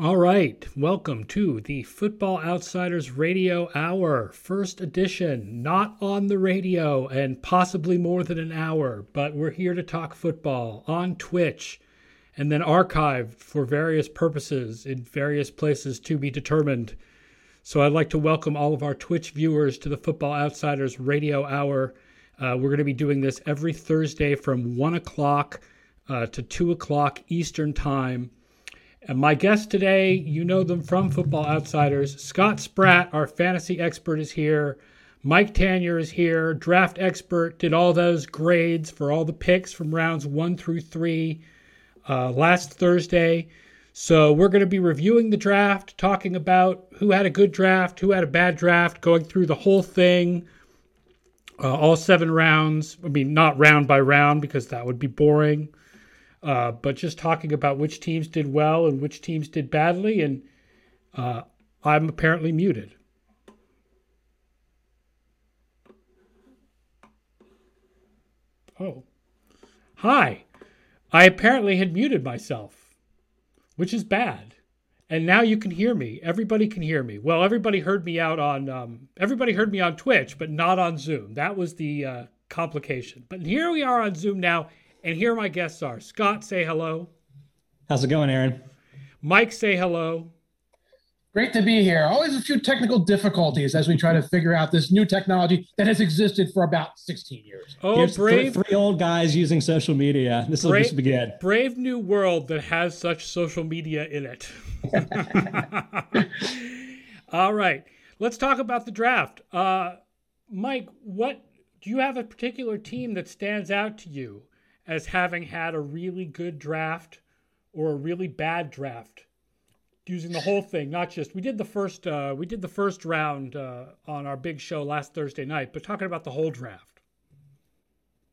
All right, welcome to the Football Outsiders Radio Hour, first edition, not on the radio and possibly more than an hour, but we're here to talk football on Twitch and then archived for various purposes in various places to be determined. So I'd like to welcome all of our Twitch viewers to the Football Outsiders Radio Hour. Uh, we're going to be doing this every Thursday from 1 o'clock uh, to 2 o'clock Eastern Time. And my guest today, you know them from Football Outsiders. Scott Spratt, our fantasy expert, is here. Mike Tanier is here, draft expert, did all those grades for all the picks from rounds one through three uh, last Thursday. So we're going to be reviewing the draft, talking about who had a good draft, who had a bad draft, going through the whole thing, uh, all seven rounds. I mean, not round by round because that would be boring uh, but just talking about which teams did well and which teams did badly. And uh, I'm apparently muted. Oh, hi. I apparently had muted myself, which is bad. And now you can hear me. Everybody can hear me. Well, everybody heard me out on um, everybody heard me on Twitch, but not on Zoom. That was the uh, complication. But here we are on Zoom now, and here my guests are Scott, say hello. How's it going, Aaron? Mike, say hello. Great to be here. Always a few technical difficulties as we try to figure out this new technology that has existed for about 16 years. Oh, Here's brave. Three, three old guys using social media. This will just begin. Brave new world that has such social media in it. All right. Let's talk about the draft. Uh, Mike, what do you have a particular team that stands out to you as having had a really good draft or a really bad draft using the whole thing not just we did the first uh, we did the first round uh, on our big show last thursday night but talking about the whole draft.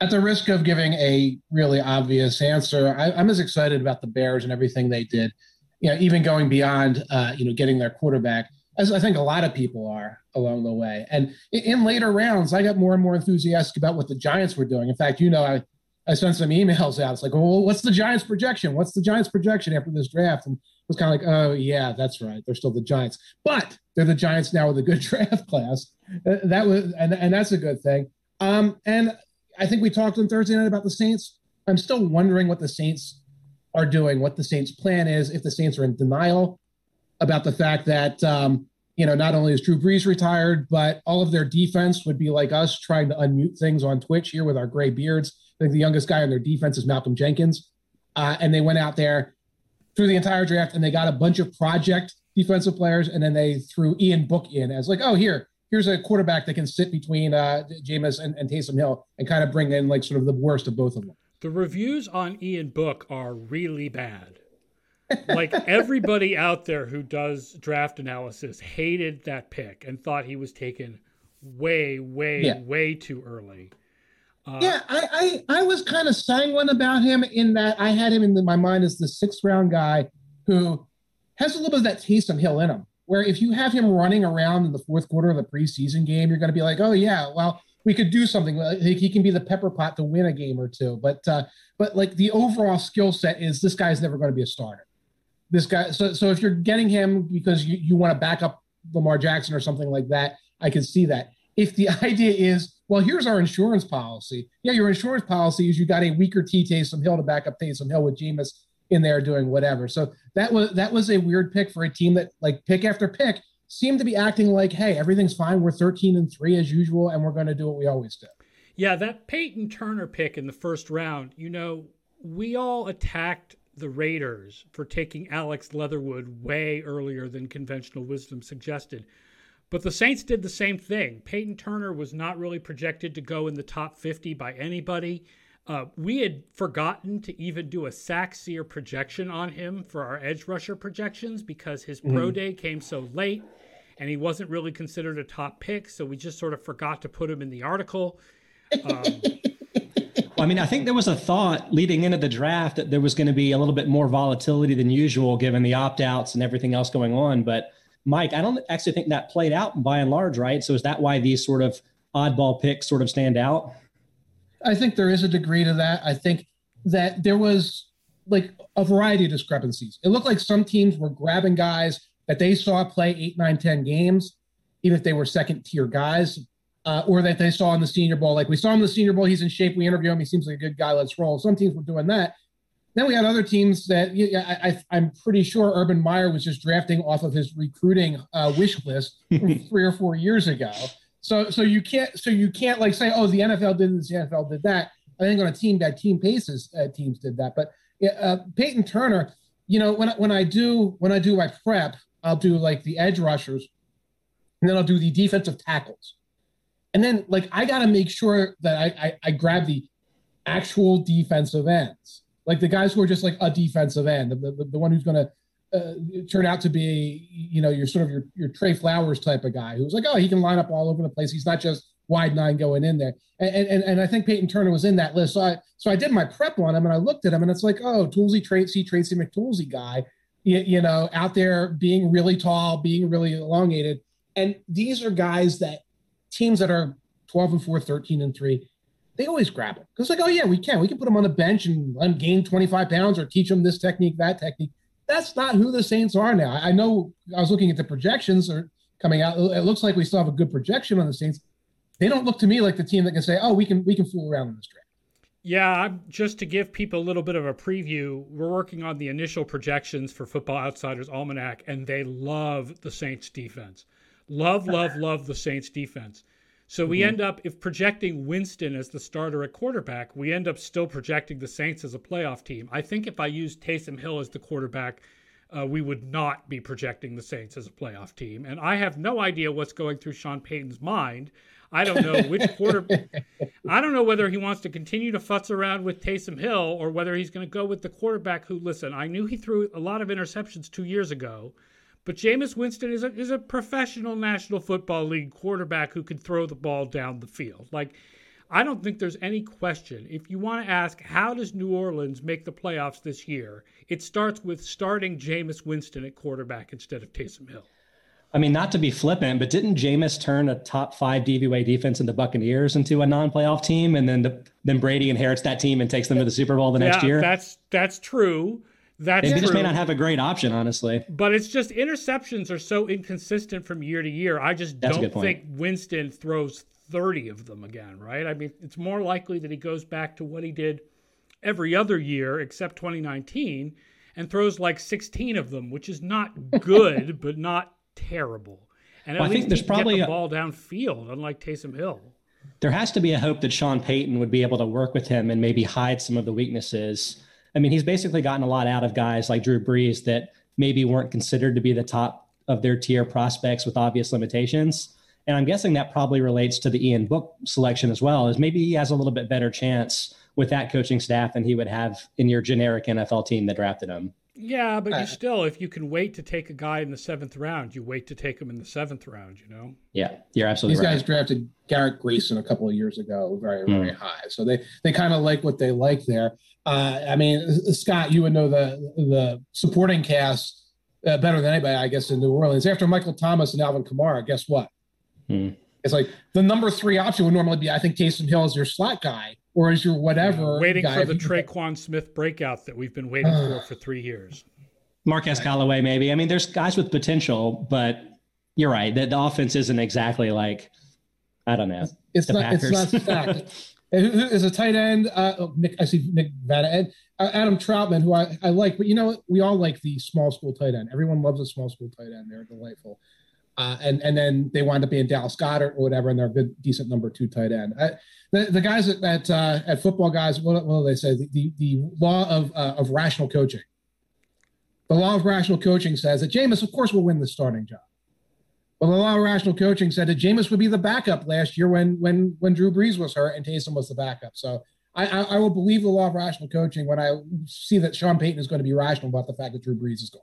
At the risk of giving a really obvious answer I, am as excited about the bears and everything they did you know even going beyond uh, you know getting their quarterback as i think a lot of people are along the way. And in, in later rounds i got more and more enthusiastic about what the giants were doing. In fact you know i I sent some emails out. It's like, well, what's the Giants projection? What's the Giants projection after this draft? And it was kind of like, oh yeah, that's right. They're still the Giants, but they're the Giants now with a good draft class. Uh, that was, and, and that's a good thing. Um, and I think we talked on Thursday night about the Saints. I'm still wondering what the Saints are doing, what the Saints' plan is. If the Saints are in denial about the fact that um, you know not only is Drew Brees retired, but all of their defense would be like us trying to unmute things on Twitch here with our gray beards I think the youngest guy on their defense is Malcolm Jenkins. Uh, and they went out there through the entire draft and they got a bunch of project defensive players. And then they threw Ian Book in as like, oh, here, here's a quarterback that can sit between uh, Jameis and, and Taysom Hill and kind of bring in like sort of the worst of both of them. The reviews on Ian Book are really bad. like everybody out there who does draft analysis hated that pick and thought he was taken way, way, yeah. way too early. Uh, yeah, I, I, I was kind of sanguine about him in that I had him in the, my mind as the sixth round guy who has a little bit of that taste Taysom Hill in him. Where if you have him running around in the fourth quarter of the preseason game, you're going to be like, oh yeah, well we could do something. He can be the pepper pot to win a game or two. But uh, but like the overall skill set is this guy's never going to be a starter. This guy. So so if you're getting him because you, you want to back up Lamar Jackson or something like that, I can see that. If the idea is well, here's our insurance policy. Yeah, your insurance policy is you got a weaker T Taysom Hill to back up Taysom Hill with Jameis in there doing whatever. So that was that was a weird pick for a team that like pick after pick seemed to be acting like, hey, everything's fine. We're 13 and three as usual, and we're going to do what we always do. Yeah, that Payton Turner pick in the first round, you know, we all attacked the Raiders for taking Alex Leatherwood way earlier than conventional wisdom suggested. But the Saints did the same thing. Payton Turner was not really projected to go in the top 50 by anybody. Uh, we had forgotten to even do a SackSEER projection on him for our edge rusher projections because his mm-hmm. pro day came so late and he wasn't really considered a top pick. So we just sort of forgot to put him in the article. Um, well, I mean, I think there was a thought leading into the draft that there was going to be a little bit more volatility than usual given the opt outs and everything else going on. But Mike, I don't actually think that played out by and large, right? So is that why these sort of oddball picks sort of stand out? I think there is a degree to that. I think that there was like a variety of discrepancies. It looked like some teams were grabbing guys that they saw play eight, nine, ten games, even if they were second tier guys, uh, or that they saw in the Senior Bowl. Like we saw him in the Senior Bowl, he's in shape. We interview him. He seems like a good guy. Let's roll. Some teams were doing that. Then we had other teams that yeah, I, am pretty sure Urban Meyer was just drafting off of his recruiting uh, wish list three or four years ago. So so you can't so you can't like say oh the NFL did this the NFL did that. I think on a team that team paces uh, teams did that. But uh, Payton Turner, you know when when I do when I do my prep, I'll do like the edge rushers, and then I'll do the defensive tackles, and then like I got to make sure that I, I I grab the actual defensive ends like the guys who are just like a defensive end, the, the, the one who's going to uh, turn out to be, you know, your sort of your, your Trey Flowers type of guy who's like, oh, he can line up all over the place. He's not just wide nine going in there. And, and, and I think Payton Turner was in that list. So I, so I did my prep on him and I looked at him and it's like, oh, Toolsy Tracy, Tracy McToolsy guy, you, you know, out there being really tall, being really elongated. And these are guys that teams that are 12 and 4, 13 and 3, they always grab it because like, oh yeah, we can. We can put them on the bench and let gain 25 pounds or teach them this technique, that technique. That's not who the Saints are now. I know I was looking at the projections are coming out. It looks like we still have a good projection on the Saints. They don't look to me like the team that can say, oh, we can we can fool around in this draft. Yeah, just to give people a little bit of a preview, we're working on the initial projections for Football Outsiders Almanac, and they love the Saints defense. Love, love, love the Saints defense. So we mm-hmm. end up, if projecting Winston as the starter at quarterback, we end up still projecting the Saints as a playoff team. I think if I used Taysom Hill as the quarterback, uh, we would not be projecting the Saints as a playoff team. And I have no idea what's going through Sean Payton's mind. I don't know which quarter. I don't know whether he wants to continue to futz around with Taysom Hill or whether he's going to go with the quarterback who, listen, I knew he threw a lot of interceptions two years ago. But Jameis Winston is a, is a professional National Football League quarterback who can throw the ball down the field. Like, I don't think there's any question. If you want to ask, how does New Orleans make the playoffs this year? It starts with starting Jameis Winston at quarterback instead of Taysom Hill. I mean, not to be flippant, but didn't Jameis turn a top five DVOA defense in the Buccaneers into a non-playoff team, and then the, then Brady inherits that team and takes them to the Super Bowl the next yeah, year? That's that's true. That's they just may not have a great option, honestly. But it's just interceptions are so inconsistent from year to year. I just That's don't think Winston throws 30 of them again, right? I mean, it's more likely that he goes back to what he did every other year except 2019 and throws like 16 of them, which is not good, but not terrible. And at well, least I think there's probably the a, ball downfield, unlike Taysom Hill. There has to be a hope that Sean Payton would be able to work with him and maybe hide some of the weaknesses I mean, he's basically gotten a lot out of guys like Drew Brees that maybe weren't considered to be the top of their tier prospects with obvious limitations. And I'm guessing that probably relates to the Ian Book selection as well, is maybe he has a little bit better chance with that coaching staff than he would have in your generic NFL team that drafted him. Yeah, but you uh, still, if you can wait to take a guy in the seventh round, you wait to take him in the seventh round. You know. Yeah, you're absolutely right. These right. guys drafted Garrett Grayson a couple of years ago, very very mm. high. So they they kind of like what they like there. Uh, I mean, Scott, you would know the the supporting cast uh, better than anybody, I guess, in New Orleans. After Michael Thomas and Alvin Kamara, guess what? Mm. It's like the number three option would normally be, I think, Taysom Hill is your slot guy or is your whatever. Yeah, waiting guy. for the Tre'Quan Smith breakout that we've been waiting for for three years. Marquez Callaway, maybe. I mean, there's guys with potential, but you're right. The, the offense isn't exactly like I don't know. It's not. Packers. It's not stacked. Is a tight end. Uh, oh, Nick, I see Nick Vada, uh, Adam Trautman, who I, I like, but you know, we all like the small school tight end. Everyone loves a small school tight end. They're delightful. Uh, and and then they wind up being Dallas Goedert or whatever, and they're a good, decent number two tight end. I, the, the guys at at, uh, at football guys, what, what do they say? The the, the law of uh, of rational coaching. The law of rational coaching says that Jameis, of course, will win the starting job. Well, the law of rational coaching said that Jameis would be the backup last year when when when Drew Brees was hurt and Taysom was the backup. So I, I, I will believe the law of rational coaching when I see that Sean Payton is going to be rational about the fact that Drew Brees is gone.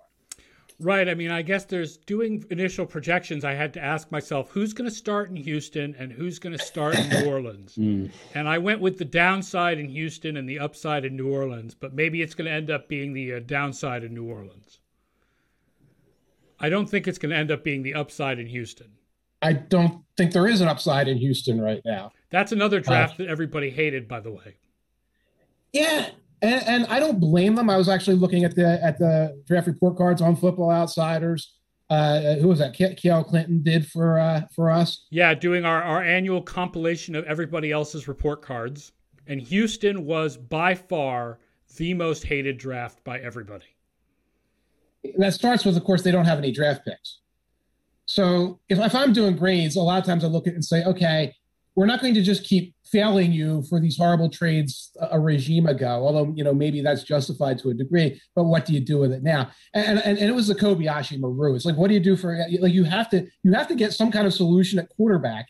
Right. I mean, I guess there's doing initial projections. I had to ask myself who's going to start in Houston and who's going to start in New Orleans. Mm. And I went with the downside in Houston and the upside in New Orleans, but maybe it's going to end up being the uh, downside in New Orleans. I don't think it's going to end up being the upside in Houston. I don't think there is an upside in Houston right now. That's another draft uh, that everybody hated, by the way. Yeah, And, and I don't blame them. I was actually looking at the at the draft report cards on Football Outsiders. Uh, who was that? Cale Clinton did for uh, for us. Yeah, doing our, our annual compilation of everybody else's report cards. And Houston was by far the most hated draft by everybody. That starts with, of course, they don't have any draft picks. So if, if I'm doing grades, a lot of times I look at it and say, okay, we're not going to just keep failing you for these horrible trades a regime ago, although you know maybe that's justified to a degree. But what do you do with it now? And and, and it was the Kobayashi Maru. It's like what do you do for like you have to you have to get some kind of solution at quarterback.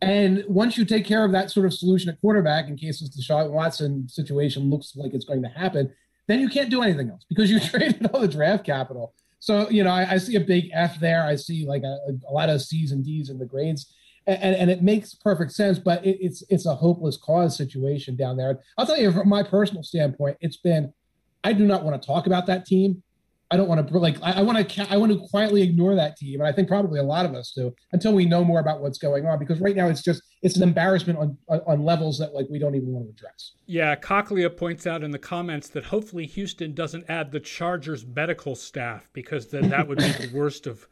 And once you take care of that sort of solution at quarterback, in case this Deshaun Watson situation looks like it's going to happen, then you can't do anything else because you traded all the draft capital. So you know I, I see a big F there. I see like a, a lot of C's and D's in the grades and, and it makes perfect sense, but it, it's it's a hopeless cause situation down there. I'll tell you from my personal standpoint, it's been I do not want to talk about that team. I don't want to like I, want to I want to quietly ignore that team, and I think probably a lot of us do until we know more about what's going on. Because right now it's just it's an embarrassment on on levels that like we don't even want to address. Yeah, Cochlea points out in the comments that hopefully Houston doesn't add the Chargers medical staff because then that would be the worst of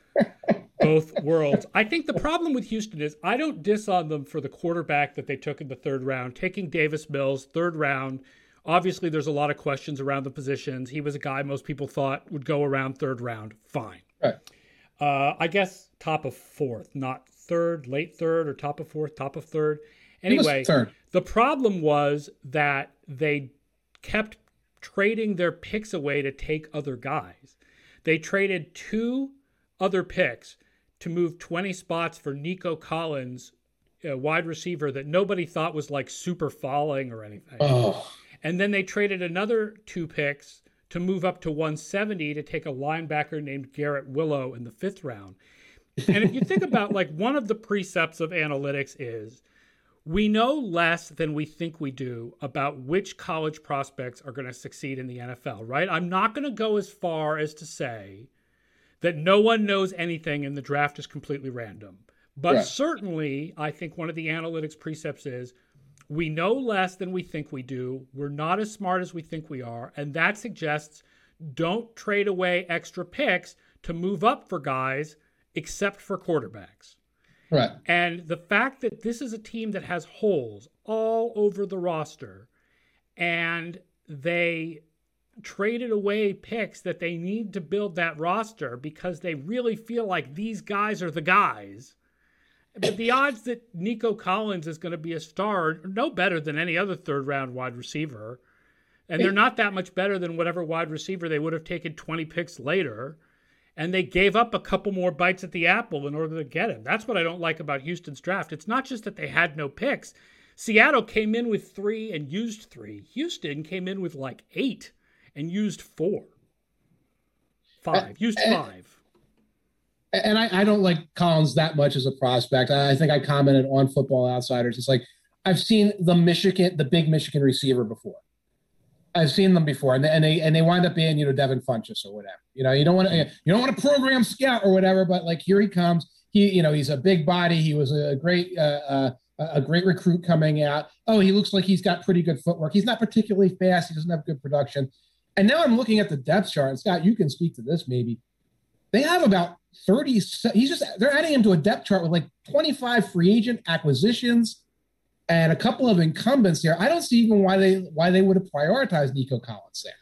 both worlds. I think the problem with Houston is I don't diss on them for the quarterback that they took in the third round, taking Davis Mills, third round. Obviously, there's a lot of questions around the positions. He was a guy most people thought would go around third round. Fine. Right. Uh, I guess top of fourth, not third, late third, or top of fourth, top of third. Anyway, third. the problem was that they kept trading their picks away to take other guys. They traded two other picks to move 20 spots for Nico Collins, a wide receiver that nobody thought was like super falling or anything. Oh. And then they traded another two picks to move up to 170 to take a linebacker named Garret Wallow in the fifth round. And if you think about like one of the precepts of analytics is we know less than we think we do about which college prospects are going to succeed in the NFL, right? I'm not going to go as far as to say that no one knows anything and the draft is completely random. But yeah. certainly, I think one of the analytics precepts is we know less than we think we do. We're not as smart as we think we are. And that suggests don't trade away extra picks to move up for guys except for quarterbacks. Right. And the fact that this is a team that has holes all over the roster and they traded away picks that they need to build that roster because they really feel like these guys are the guys. But the odds that Nico Collins is going to be a star are no better than any other third round wide receiver. And they're not that much better than whatever wide receiver they would have taken 20 picks later. And they gave up a couple more bites at the apple in order to get him. That's what I don't like about Houston's draft. It's not just that they had no picks. Seattle came in with three and used three. Houston came in with like eight and used four, five, eh, used eh, five. And I, I, don't like Collins that much as a prospect. I think I commented on Football Outsiders. It's like I've seen the Michigan, the big Michigan receiver before. I've seen them before, and they, and they and they wind up being you know Devin Funchess or whatever. You know, you don't want to you don't want to program scout or whatever, but like here he comes. He you know he's a big body. He was a great uh, uh, a great recruit coming out. Oh, he looks like he's got pretty good footwork. He's not particularly fast. He doesn't have good production. And now I'm looking at the depth chart. And Scott, you can speak to this maybe. They have about 30. He's just, they're adding him to a depth chart with like 25 free agent acquisitions and a couple of incumbents here. I don't see even why they why they would have prioritized Nico Collins there.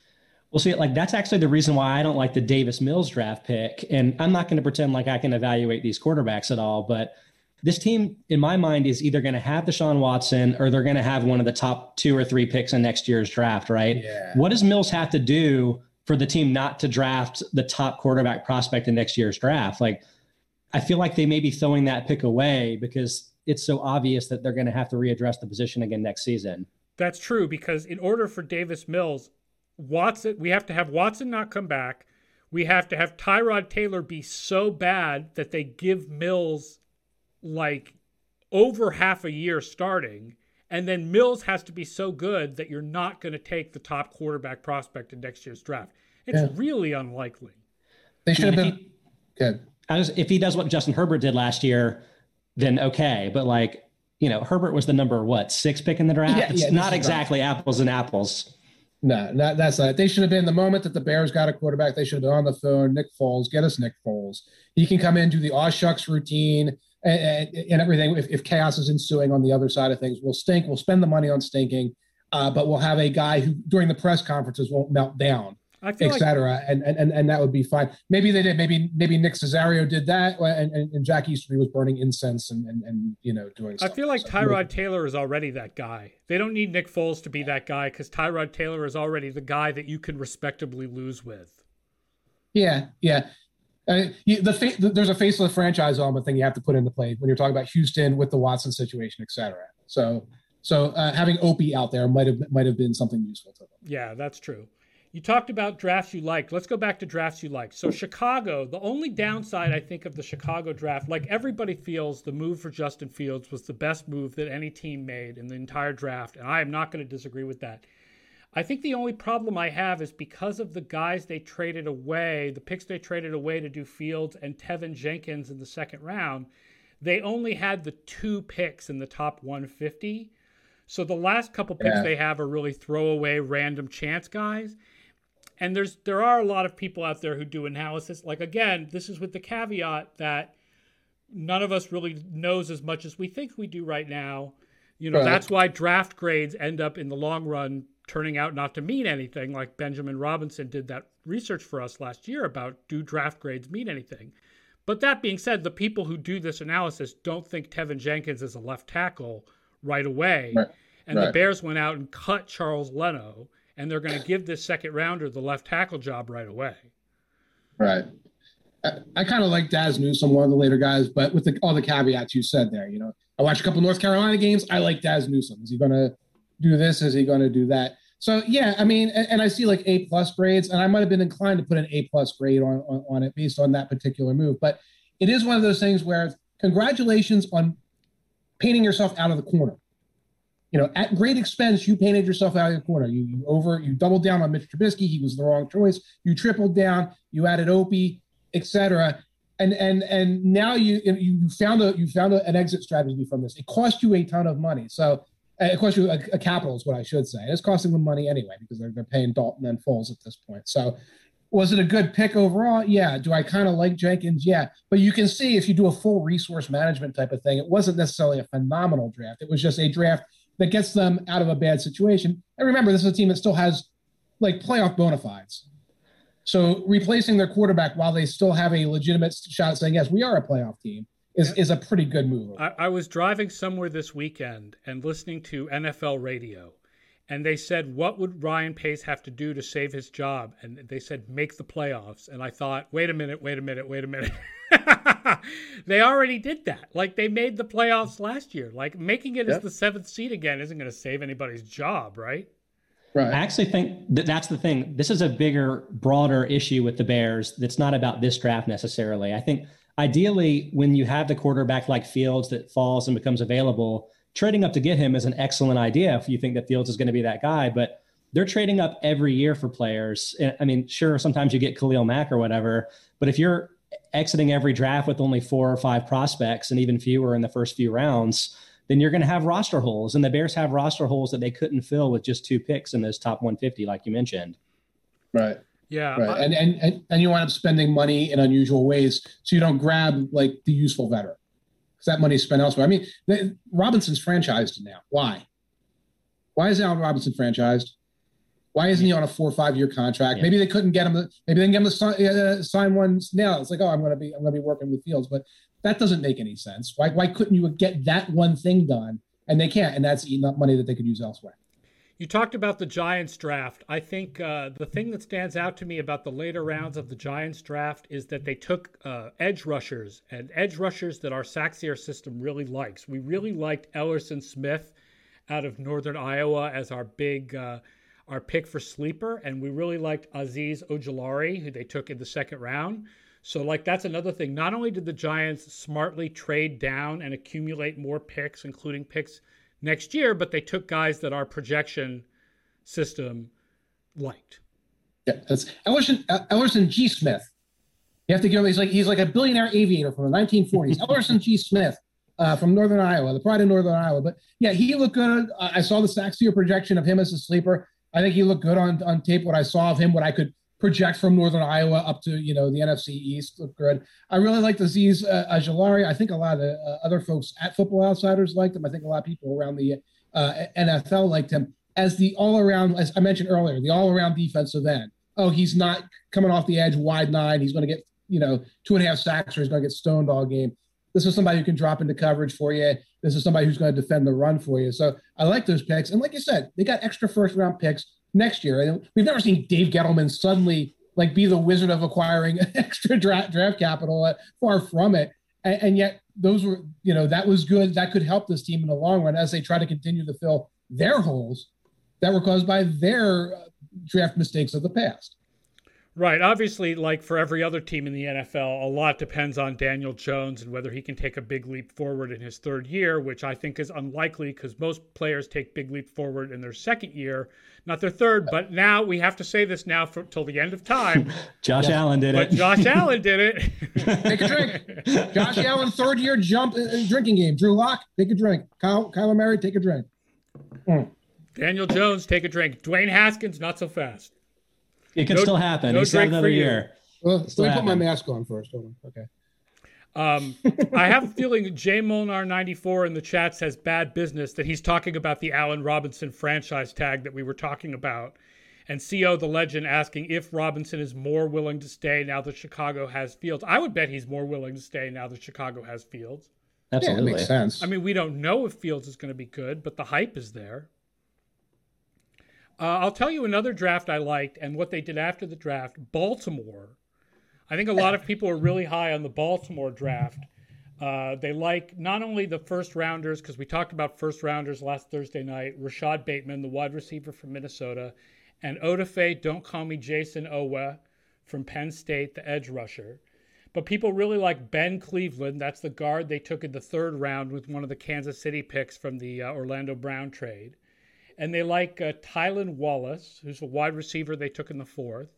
Well, see, like that's actually the reason why I don't like the Davis Mills draft pick. And I'm not going to pretend like I can evaluate these quarterbacks at all, but this team, in my mind, is either going to have Deshaun Watson or they're going to have one of the top two or three picks in next year's draft, right? Yeah. What does Mills have to do for the team not to draft the top quarterback prospect in next year's draft? Like, I feel like they may be throwing that pick away because it's so obvious that they're going to have to readdress the position again next season. That's true because in order for Davis Mills, Watson, we have to have Watson not come back. We have to have Tyrod Taylor be so bad that they give Mills like over half a year starting. And then Mills has to be so good that you're not going to take the top quarterback prospect in next year's draft. It's yeah. really unlikely. They should have been he, good. Was, if he does what Justin Herbert did last year, then okay. But like, you know, Herbert was the number what six pick in the draft. Yeah, it's yeah, not exactly right. apples and apples. No, not, that's not. They should have been the moment that the Bears got a quarterback. They should have been on the phone. Nick Foles, get us Nick Foles. He can come in do the aw shucks routine and, and, everything. If, if, chaos is ensuing on the other side of things, we'll stink. We'll spend the money on stinking, uh, but we'll have a guy who during the press conferences won't melt down etc. Like... And, and and that would be fine. Maybe they did. Maybe maybe Nick Caserio did that, and, and, and Jack Easterby was burning incense and, and, and you know doing. I feel like so, Tyrod Taylor is already that guy. They don't need Nick Foles to be that guy because Tyrod Taylor is already the guy that you can respectably lose with. Yeah, yeah. The, fa- the, there's a faceless franchise element thing you have to put into play when you're talking about Houston with the Watson situation, et cetera. So, so uh, having Opie out there might have might have been something useful to them. Yeah, that's true. You talked about drafts you liked. Let's go back to drafts you liked. So Chicago, the only downside I think of the Chicago draft, like everybody feels the move for Justin Fields was the best move that any team made in the entire draft, and I am not going to disagree with that. I think the only problem I have is because of the guys they traded away, the picks they traded away to do Fields and Teven Jenkins in the second round, they only had the two picks in the top 150. So the last couple picks yeah. they have are really throwaway random chance guys and there's there are a lot of people out there who do analysis like again this is with the caveat that none of us really knows as much as we think we do right now you know right. that's why draft grades end up in the long run turning out not to mean anything like benjamin robinson did that research for us last year about do draft grades mean anything but that being said the people who do this analysis don't think teven jenkins is a left tackle right away right. and right. the bears went out and cut charles leno and they're going to give this second rounder the left tackle job right away. Right. I, I kind of like Dazz Newsome, one of the later guys, but with the, all the caveats you said there, you know, I watched a couple North Carolina games. I like Dazz Newsome. Is he going to do this? Is he going to do that? So yeah, I mean, and, and, I see like A plus grades, and I might have been inclined to put an A plus grade on, on on it based on that particular move. But it is one of those things where congratulations on painting yourself out of the corner you know, at great expense, you painted yourself out of the corner. You, you over, you doubled down on Mitch Trubisky. He was the wrong choice. You tripled down. You added Opie, etc. And and and now you you found a you found a, an exit strategy from this. It cost you a ton of money. So uh, cost you a, a capital is what I should say. It's costing them money anyway because they're, they're paying Dalton and Foles at this point. So was it a good pick overall? Yeah. Do I kind of like Jenkins? Yeah. But you can see if you do a full resource management type of thing, it wasn't necessarily a phenomenal draft. It was just a draft that gets them out of a bad situation. And remember, this is a team that still has like playoff bona fides. So replacing their quarterback while they still have a legitimate shot saying, yes, we are a playoff team is, is a pretty good move. I, I was driving somewhere this weekend and listening to NFL radio. And they said, What would Ryan Pace have to do to save his job? And they said, Make the playoffs. And I thought, Wait a minute, wait a minute, wait a minute. they already did that. Like they made the playoffs last year. Like making it yep. as the seventh seed again isn't going to save anybody's job, right? Right. I actually think that that's the thing. This is a bigger, broader issue with the Bears that's not about this draft necessarily. I think ideally, when you have the quarterback like Fields that falls and becomes available, trading up to get him is an excellent idea if you think that Fields is going to be that guy. But they're trading up every year for players. I mean, sure, sometimes you get Khalil Mack or whatever, but if you're exiting every draft with only four or five prospects and even fewer in the first few rounds, then you're going to have roster holes. And the Bears have roster holes that they couldn't fill with just two picks in those top 150, like you mentioned. Right. Yeah. Right. I, and, and, and you wind up spending money in unusual ways. So you don't grab like the useful veteran because that money is spent elsewhere. I mean, the, Robinson's franchised now. Why? Why is Allen Robinson franchised? Why isn't he on a four or five year contract? Yeah. Maybe they couldn't get him. Maybe they can get him to sign, uh, sign one now. It's like, oh, I'm going to be, I'm going to be working with Fields, but that doesn't make any sense. Why, why couldn't you get that one thing done? And they can't, and that's eating up money that they could use elsewhere. You talked about the Giants draft. I think uh, the thing that stands out to me about the later rounds of the Giants draft is that they took uh, edge rushers and edge rushers that our SackSEER system really likes. We really liked Elerson Smith out of Northern Iowa as our big uh, our pick for sleeper, and we really liked Azeez Ojulari, who they took in the second round. So, like, that's another thing. Not only did the Giants smartly trade down and accumulate more picks, including picks next year, but they took guys that our projection system liked. Yeah, that's Elerson, Elerson G. Smith. You have to give him. He's like he's like a billionaire aviator from the 1940s. Elerson G. Smith uh, from Northern Iowa, the pride of Northern Iowa. But yeah, he looked good. I saw the SackSEER projection of him as a sleeper. I think he looked good on on tape. What I saw of him, what I could project from Northern Iowa up to you know the NFC East looked good. I really like Azeez uh, Ojulari. I think a lot of uh, other folks at Football Outsiders liked him. I think a lot of people around the uh, NFL liked him as the all around, as I mentioned earlier, the all around defensive end. Oh, he's not coming off the edge wide nine. He's going to get you know two and a half sacks or he's going to get stoned all game. This is somebody who can drop into coverage for you. This is somebody who's going to defend the run for you. So I like those picks. And like you said, they got extra first round picks next year. And we've never seen Dave Gettleman suddenly like be the wizard of acquiring extra draft draft capital. Uh, far from it. And, and, yet those were, you know, that was good. That could help this team in the long run as they try to continue to fill their holes that were caused by their uh, draft mistakes of the past. Right. Obviously, like for every other team in the NFL, a lot depends on Daniel Jones and whether he can take a big leap forward in his third year, which I think is unlikely because most players take big leap forward in their second year, not their third. But now we have to say this now for till the end of time. Josh yeah. Allen did but it. Josh Allen did it. take a drink. Josh Allen, third year jump in drinking game. Drew Lock, take a drink. Kyle, Kyler Murray, take a drink. Mm. Daniel Jones, take a drink. Dwayne Haskins, not so fast. It could no, still happen. No He's still another year. Well, let me put my mask on first. Hold on. Okay. Um, I have a feeling J Molnar 94 in the chat says bad business that he's talking about the Allen Robinson franchise tag that we were talking about. And CO the legend asking if Robinson is more willing to stay now that Chicago has Fields. I would bet he's more willing to stay now that Chicago has Fields. Absolutely. Yeah, makes sense. I mean, we don't know if Fields is going to be good, but the hype is there. Uh, I'll tell you another draft I liked and what they did after the draft. Baltimore. I think a lot of people are really high on the Baltimore draft. Uh, they like not only the first rounders, because we talked about first rounders last Thursday night, Rashod Bateman, the wide receiver from Minnesota, and Odafe, don't call me Jayson Oweh from Penn State, the edge rusher. But people really like Ben Cleveland. That's the guard they took in the third round with one of the Kansas City picks from the uh, Orlando Brown trade and they like uh, Tylan Wallace, who's a wide receiver they took in the fourth.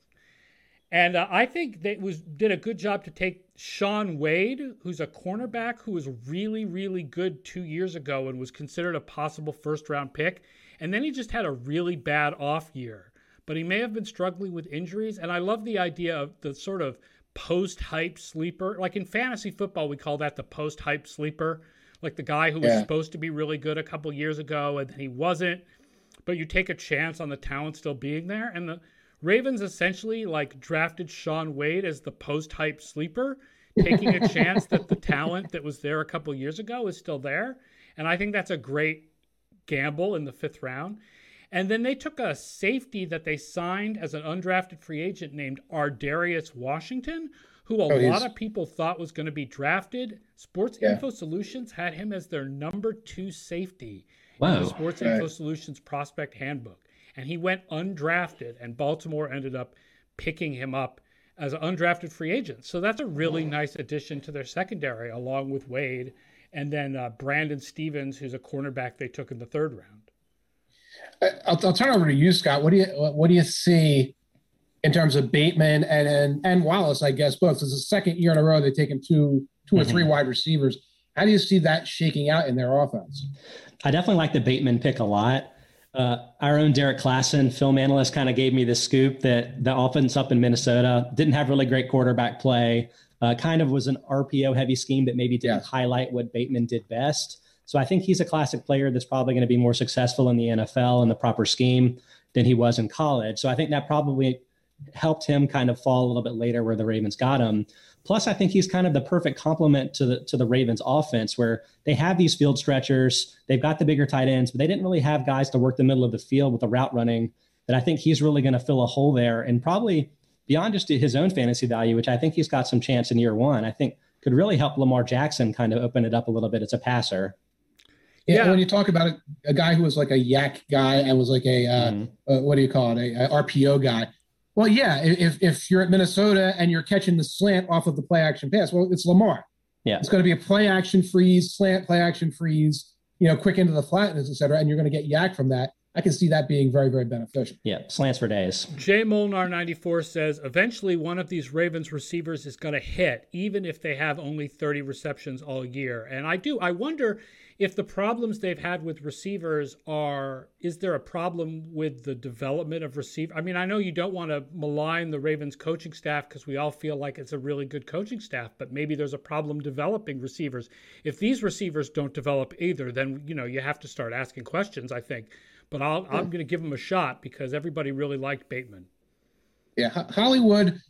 And uh, I think they was did a good job to take Shaun Wade, who's a cornerback who was really, really good two years ago and was considered a possible first round pick. And then he just had a really bad off year. But he may have been struggling with injuries. And I love the idea of the sort of post hype sleeper. Like in fantasy football, we call that the post hype sleeper. Like the guy who yeah. was supposed to be really good a couple years ago and then he wasn't but you take a chance on the talent still being there. And the Ravens essentially like drafted Shaun Wade as the post hype sleeper, taking a chance that the talent that was there a couple years ago is still there. And I think that's a great gamble in the fifth round. And then they took a safety that they signed as an undrafted free agent named Ar'Darius Washington, who a oh, lot of people thought was going to be drafted. Sports yeah. Info Solutions had him as their number two safety wow. the Sports right. Info Solutions Prospect Handbook. And he went undrafted, and Baltimore ended up picking him up as an undrafted free agent. So that's a really nice addition to their secondary, along with Wade, and then uh, Brandon Stephens, who's a cornerback they took in the third round. I'll, I'll, turn over to you, Scott. What do you what do you see in terms of Bateman and and, and Wallace? I guess both. It's the second year in a row they've taken two two or mm-hmm. three wide receivers. How do you see that shaking out in their offense? I definitely like the Bateman pick a lot. Uh, our own Derrik Klassen, film analyst, kind of gave me the scoop that the offense up in Minnesota didn't have really great quarterback play. Uh, kind of was an RPO heavy scheme that maybe didn't highlight what Bateman did best. So I think he's a classic player that's probably going to be more successful in the NFL in the proper scheme than he was in college. So I think that probably helped him kind of fall a little bit later where the Ravens got him. Plus, I think he's kind of the perfect complement to the to the Ravens offense, where they have these field stretchers, they've got the bigger tight ends, but they didn't really have guys to work the middle of the field with the route running. That I think he's really going to fill a hole there, and probably beyond just his own fantasy value, which I think he's got some chance in year one. I think could really help Lamar Jackson kind of open it up a little bit as a passer. Yeah, yeah. when you talk about a, a, guy who was like a YAC guy and was like a uh, mm-hmm. uh, what do you call it, a, a RPO guy, well, yeah, if if you're at Minnesota and you're catching the slant off of the play action pass, well, it's Lamar. Yeah, it's going to be a play action freeze, slant, play action freeze, you know, quick into the flatness, et cetera, and you're going to get YAC from that. I can see that being very, very beneficial. Yeah, slants for days. Jay Molnar 94 says eventually one of these Ravens receivers is going to hit, even if they have only 30 receptions all year. And I do, I wonder if the problems they've had with receivers are is there a problem with the development of receiver i mean i know you don't want to malign the ravens coaching staff because we all feel like it's a really good coaching staff but maybe there's a problem developing receivers. If these receivers don't develop either then you know you have to start asking questions i think. But i am going to give them a shot because everybody really liked bateman. Yeah hollywood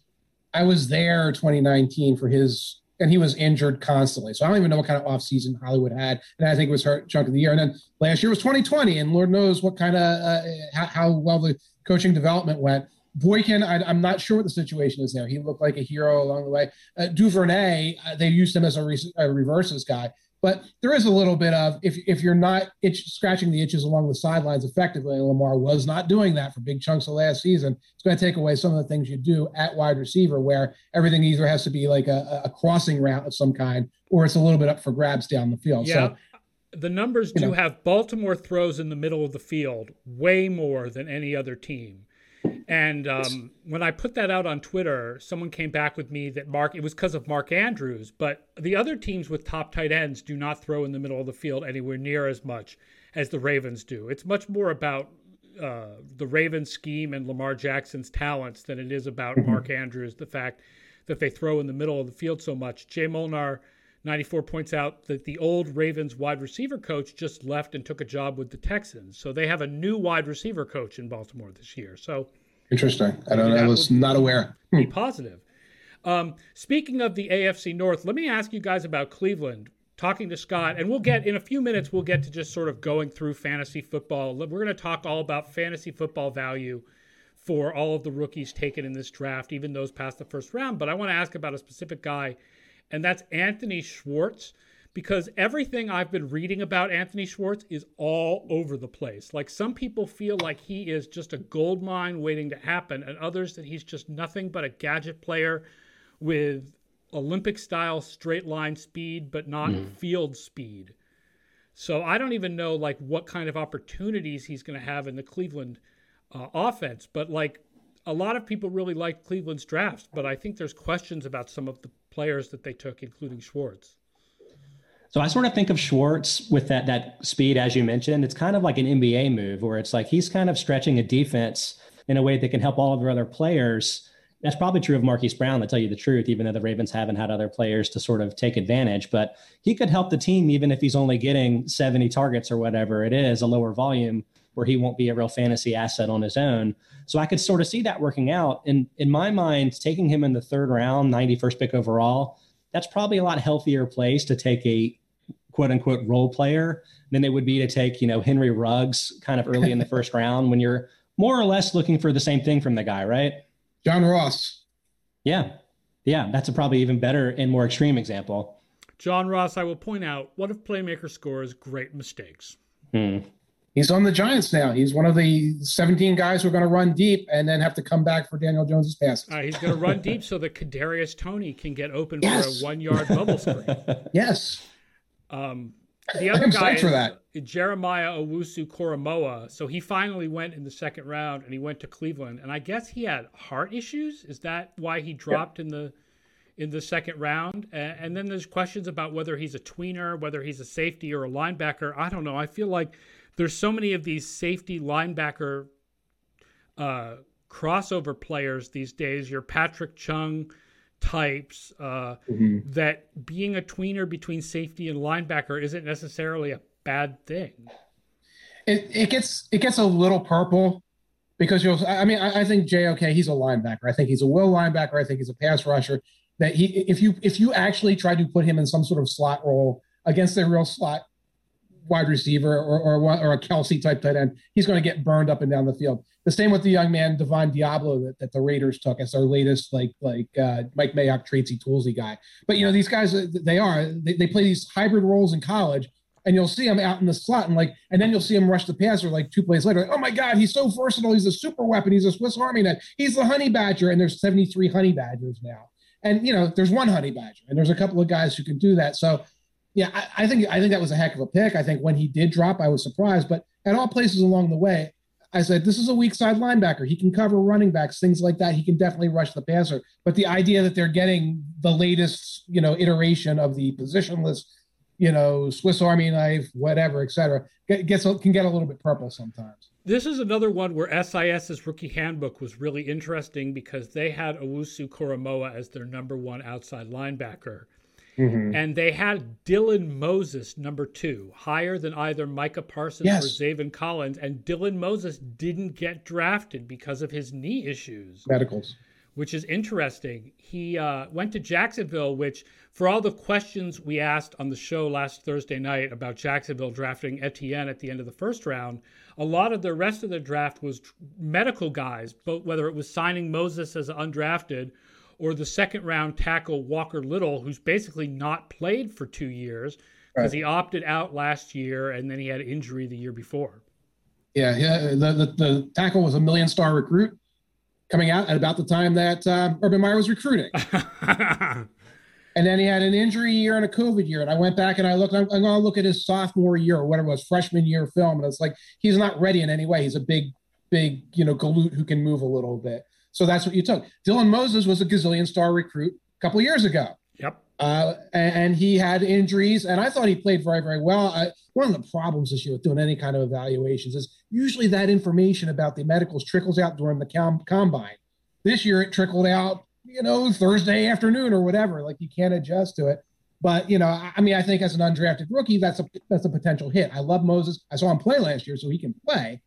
i was there 2019 for his and he was injured constantly. So I don't even know what kind of offseason Hollywood had. And I think it was her chunk of the year. And then last year was 2020, and Lord knows what kind of uh, how, how, well the coaching development went. Boykin, I, am not sure what the situation is there. He looked like a hero along the way. Uh, Duvernay, uh, they used him as a, re- a reverses guy. But there is a little bit of if if you're not itch, scratching the itches along the sidelines effectively, and Lamar was not doing that for big chunks of last season. It's going to take away some of the things you do at wide receiver, where everything either has to be like a, a crossing route of some kind, or it's a little bit up for grabs down the field. Yeah. So, the numbers do know. have Baltimore throws in the middle of the field way more than any other team. And um, when I put that out on Twitter, someone came back with me that Mark, it was because of Mark Andrews, but the other teams with top tight ends do not throw in the middle of the field anywhere near as much as the Ravens do. It's much more about uh, the Ravens scheme and Lamar Jackson's talents than it is about mm-hmm. Mark Andrews, the fact that they throw in the middle of the field so much. Jay Molnar, 94, points out that the old Ravens wide receiver coach just left and took a job with the Texans. So they have a new wide receiver coach in Baltimore this year. So Interesting. I don't. I was not aware. Be positive. Um, speaking of the AFC North, let me ask you guys about Cleveland. Talking to Scott, and we'll get in a few minutes. We'll get to just sort of going through fantasy football. We're going to talk all about fantasy football value for all of the rookies taken in this draft, even those past the first round. But I want to ask about a specific guy, and that's Anthony Schwartz because everything I've been reading about Anthony Schwartz is all over the place. Like some people feel like he is just a gold mine waiting to happen, and others that he's just nothing but a gadget player with Olympic style straight line speed, but not mm. field speed. So I don't even know like what kind of opportunities he's going to have in the Cleveland uh, offense. But like a lot of people really like Cleveland's drafts, but I think there's questions about some of the players that they took, including Schwartz. So I sort of think of Schwartz with that that speed, as you mentioned. It's kind of like an NBA move where it's like he's kind of stretching a defense in a way that can help all of their other players. That's probably true of Marquise Brown, to tell you the truth, even though the Ravens haven't had other players to sort of take advantage. But he could help the team even if he's only getting 70 targets or whatever it is, a lower volume where he won't be a real fantasy asset on his own. So I could sort of see that working out. And in my mind, taking him in the third round, 91st pick overall, that's probably a lot healthier place to take a quote unquote role player than it would be to take, you know, Henry Ruggs kind of early in the first round when you're more or less looking for the same thing from the guy, right? John Ross. Yeah. Yeah. That's a probably even better and more extreme example. John Ross, I will point out, what if Playmaker scores great mistakes? Hmm. He's on the Giants now. He's one of the 17 guys who are going to run deep and then have to come back for Daniel Jones's pass. Uh, he's going to run deep so that Kadarius Toney can get open yes. for a one-yard bubble screen. yes. Um, the other guy for that. Jeremiah Owusu Koramoah. So he finally went in the second round and he went to Cleveland. And I guess he had heart issues. Is that why he dropped in the in the second round? And, and then there's questions about whether he's a tweener, whether he's a safety or a linebacker. I don't know. I feel like there's so many of these safety linebacker uh, crossover players these days. Your Patrick Chung types uh, mm-hmm. that being a tweener between safety and linebacker isn't necessarily a bad thing. It, it gets it gets a little purple because you'll. I mean, I, I think Jay. Okay, he's a linebacker. I think he's a will linebacker. I think he's a pass rusher. That he, if you if you actually try to put him in some sort of slot role against a real slot wide receiver or or, or a Kelce type tight end, he's going to get burned up and down the field. The same with the young man Divine Deablo that, that the Raiders took as their latest like like uh, Mike Mayock Tracy Toolsy guy. But you know these guys uh, they are they, they play these hybrid roles in college, and you'll see him out in the slot and like and then you'll see him rush the passer like two plays later. Like, oh my God, he's so versatile. He's a super weapon. He's a Swiss Army knife. He's the honey badger, and there's 73 honey badgers now. And you know there's one honey badger, and there's a couple of guys who can do that. So yeah, I, I think I think that was a heck of a pick. I think when he did drop, I was surprised, but at all places along the way I said, this is a weak side linebacker. He can cover running backs, things like that. He can definitely rush the passer. But the idea that they're getting the latest, you know, iteration of the positionless, you know, Swiss Army knife, whatever, et cetera, gets can get a little bit purple sometimes. This is another one where SIS's rookie handbook was really interesting because they had Owusu Koramoah as their number one outside linebacker. Mm-hmm. And they had Dylan Moses, number two, higher than either Micah Parsons yes. or Zaven Collins. And Dylan Moses didn't get drafted because of his knee issues. Medicals. Which is interesting. He uh, went to Jacksonville, which, for all the questions we asked on the show last Thursday night about Jacksonville drafting Etienne at the end of the first round, a lot of the rest of the draft was medical guys, but whether it was signing Moses as undrafted or the second round tackle Walker Little, who's basically not played for two years because right. he opted out last year and then he had injury the year before. Yeah, yeah. The, the, the tackle was a million star recruit coming out at about the time that uh, Urban Meyer was recruiting. and then he had an injury year and a COVID year. And I went back and I looked, I'm, I'm going to look at his sophomore year or whatever it was, freshman year film. And it's like, he's not ready in any way. He's a big, big, you know, galoot who can move a little bit. So that's what you took. Dylan Moses was a gazillion star recruit a couple years ago. Yep. Uh, and, he had injuries, and I thought he played very, very well. I, one of the problems this year with doing any kind of evaluations is usually that information about the medicals trickles out during the com- combine. This year, it trickled out, you know, Thursday afternoon or whatever. Like you can't adjust to it. But you know, I mean, I think as an undrafted rookie, that's a that's a potential hit. I love Moses. I saw him play last year, so he can play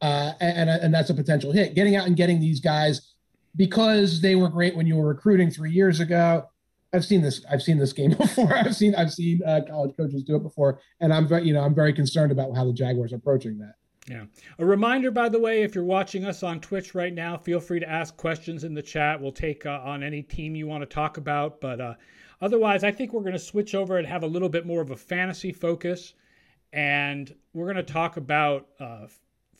uh, and and that's a potential hit. Getting out and getting these guys because they were great when you were recruiting three years ago. I've seen this. I've seen this game before. I've seen I've seen uh, college coaches do it before, and I'm very you know I'm very concerned about how the Jaguars are approaching that. Yeah. A reminder, by the way, if you're watching us on Twitch right now, feel free to ask questions in the chat. We'll take uh, on any team you want to talk about. But uh, otherwise, I think we're going to switch over and have a little bit more of a fantasy focus. And we're going to talk about uh,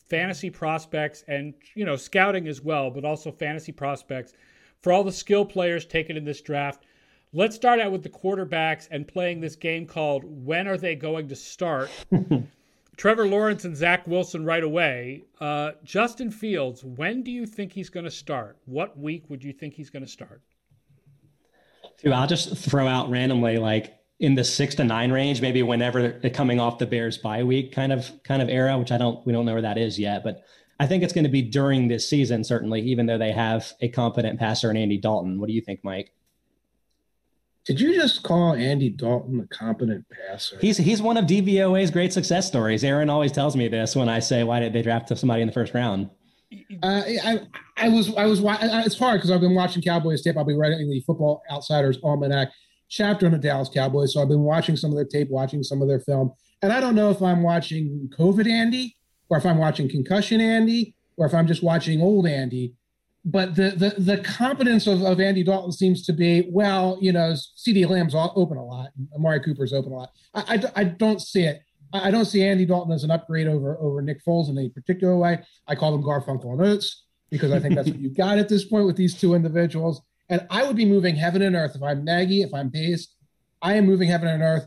fantasy prospects and you know scouting as well, but also fantasy prospects for all the skill players taken in this draft. Let's start out with the quarterbacks and playing this game called When Are They Going to Start? Trevor Lawrence and Zach Wilson right away. Uh, Justin Fields, when do you think he's going to start? What week would you think he's going to start? Dude, I'll just throw out randomly like in the six to nine range, maybe whenever they're coming off the Bears bye week kind of kind of era, which I don't we don't know where that is yet, but I think it's going to be during this season, certainly, even though they have a competent passer in Andy Dalton. What do you think, Mike? Did you just call Andy Dalton a competent passer? He's he's one of DVOA's great success stories. Aaron always tells me this when I say, "Why did they draft somebody in the first round?" Uh, I I was I was it's hard because I've been watching Cowboys tape. I'll be writing the Football Outsiders Almanac chapter on the Dallas Cowboys. So I've been watching some of their tape, watching some of their film. And I don't know if I'm watching COVID Andy or if I'm watching concussion Andy or if I'm just watching old Andy. But the the, the competence of, of Andy Dalton seems to be, well, you know, CeeDee Lamb's open a lot. Amari Cooper's open a lot. I, I, I don't see it. I don't see Andy Dalton as an upgrade over over Nick Foles in any particular way. I call them Garfunkel and Oates because I think that's what you've got at this point with these two individuals. And I would be moving heaven and earth if I'm Nagy, if I'm Pace. I am moving heaven and earth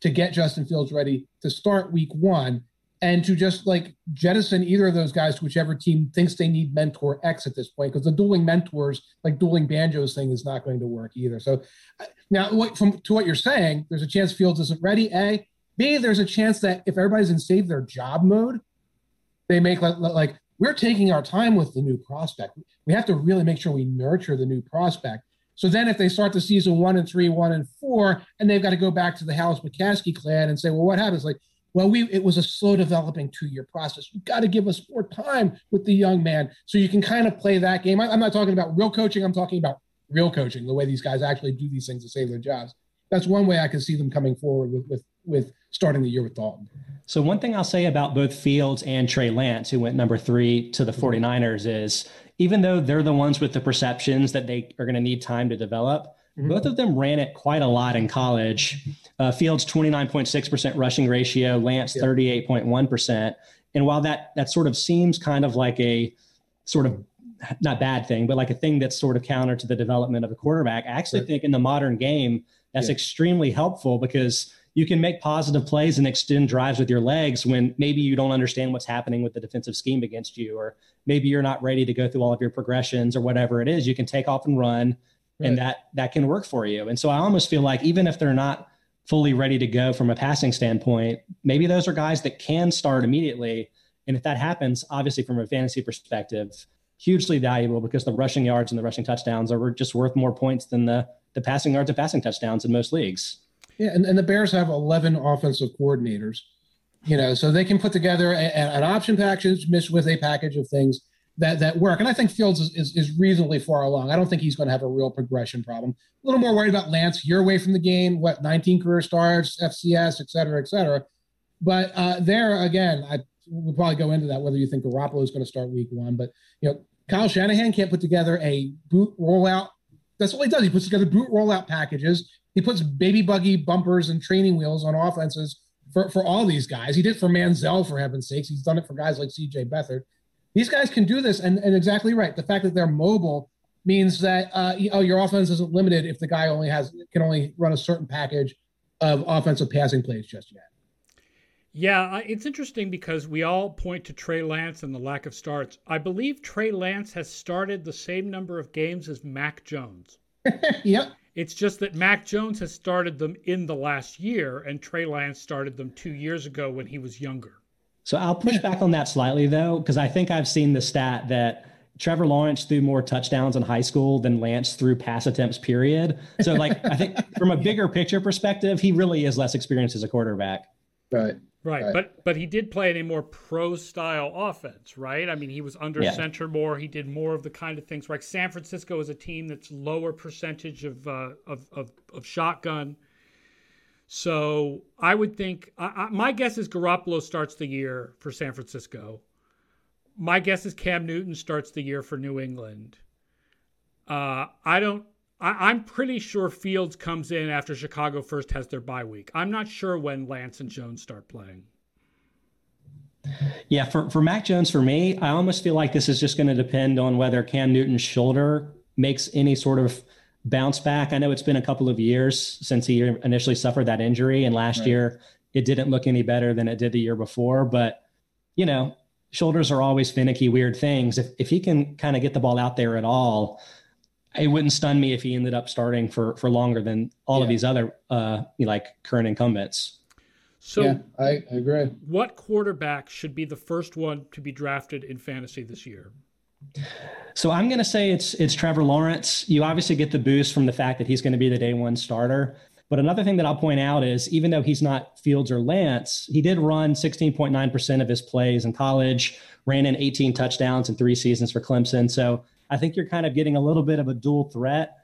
to get Justin Fields ready to start week one and to just like jettison either of those guys to whichever team thinks they need mentor X at this point, because the dueling mentors, like dueling banjos thing, is not going to work either. So uh, now, what, from to what you're saying, there's a chance Fields isn't ready. A, B, there's a chance that if everybody's in save their job mode, they make like, like we're taking our time with the new prospect. We have to really make sure we nurture the new prospect. So then, if they start the season one and three, one and four, and they've got to go back to the House McCaskey clan and say, well, what happens? Like, well, we it was a slow developing two year process. You've got to give us more time with the young man so you can kind of play that game. I, I'm not talking about real coaching. I'm talking about real coaching, the way these guys actually do these things to save their jobs. That's one way I can see them coming forward with with with starting the year with Dalton. So one thing I'll say about both Fields and Trey Lance, who went number three to the mm-hmm. 49ers, is even though they're the ones with the perceptions that they are going to need time to develop, mm-hmm. both of them ran it quite a lot in college. Uh, Fields 29.6% rushing ratio, Lance 38.1%. And while that that sort of seems kind of like a sort of not bad thing, but like a thing that's sort of counter to the development of a quarterback, I actually right. think in the modern game that's yeah. extremely helpful because you can make positive plays and extend drives with your legs when maybe you don't understand what's happening with the defensive scheme against you, or maybe you're not ready to go through all of your progressions or whatever it is. You can take off and run, right. and that that can work for you. And so I almost feel like even if they're not fully ready to go from a passing standpoint, maybe those are guys that can start immediately. And if that happens, obviously from a fantasy perspective, hugely valuable because the rushing yards and the rushing touchdowns are just worth more points than the the passing yards and passing touchdowns in most leagues. Yeah, and, and the Bears have 11 offensive coordinators, you know, so they can put together a, an option package with a package of things that that work. And I think Fields is, is, is reasonably far along. I don't think he's going to have a real progression problem. A little more worried about Lance. You're away from the game. What 19 career starts, FCS, et cetera, et cetera. But uh, there again, I we'll probably go into that whether you think Garoppolo is going to start week one. But you know, Kyle Shanahan can't put together a boot rollout. That's all he does. He puts together boot rollout packages. He puts baby buggy bumpers and training wheels on offenses for, for all these guys. He did for Manziel, for heaven's sakes. He's done it for guys like CJ Beathard. These guys can do this, and, and exactly right. The fact that they're mobile means that uh, oh, your offense isn't limited if the guy only has can only run a certain package of offensive passing plays just yet. Yeah, it's interesting because we all point to Trey Lance and the lack of starts. I believe Trey Lance has started the same number of games as Mac Jones. yep. It's just that Mac Jones has started them in the last year, and Trey Lance started them two years ago when he was younger. So I'll push back on that slightly, though, because I think I've seen the stat that Trevor Lawrence threw more touchdowns in high school than Lance threw pass attempts, period. So, like, I think from a bigger picture perspective, he really is less experienced as a quarterback. Right. Right. right. But but he did play in a more pro style offense, right? I mean, he was under yeah. center more. He did more of the kind of things like San Francisco is a team that's lower percentage of uh, of, of, of shotgun. So I would think I, I, my guess is Garoppolo starts the year for San Francisco. My guess is Cam Newton starts the year for New England. Uh, I don't I, am pretty sure Fields comes in after Chicago first has their bye week. I'm not sure when Lance and Jones start playing. Yeah, for, for Mac Jones, for me, I almost feel like this is just going to depend on whether Cam Newton's shoulder makes any sort of bounce back. I know it's been a couple of years since he initially suffered that injury, and last right. year it didn't look any better than it did the year before. But, you know, shoulders are always finicky, weird things. If, if he can kind of get the ball out there at all, it wouldn't stun me if he ended up starting for for longer than all yeah. of these other uh like current incumbents. So yeah, I, I agree. What quarterback should be the first one to be drafted in fantasy this year? So I'm going to say it's it's Trevor Lawrence. You obviously get the boost from the fact that he's going to be the day one starter. But another thing that I'll point out is even though he's not Fields or Lance, he did run 16.9% of his plays in college, ran in 18 touchdowns in three seasons for Clemson. So I think you're kind of getting a little bit of a dual threat,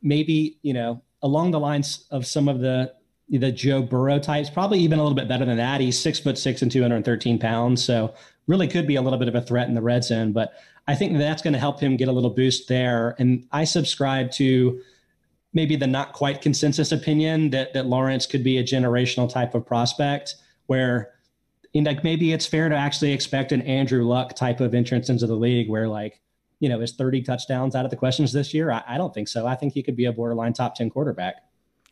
maybe, you know, along the lines of some of the the Joe Burrow types, probably even a little bit better than that. He's six foot six and 213 pounds. So really could be a little bit of a threat in the red zone. But I think that's going to help him get a little boost there. And I subscribe to maybe the not quite consensus opinion that that Lawrence could be a generational type of prospect where like maybe it's fair to actually expect an Andrew Luck type of entrance into the league where like you know, is 30 touchdowns out of the questions this year? I, I don't think so. I think he could be a borderline top 10 quarterback.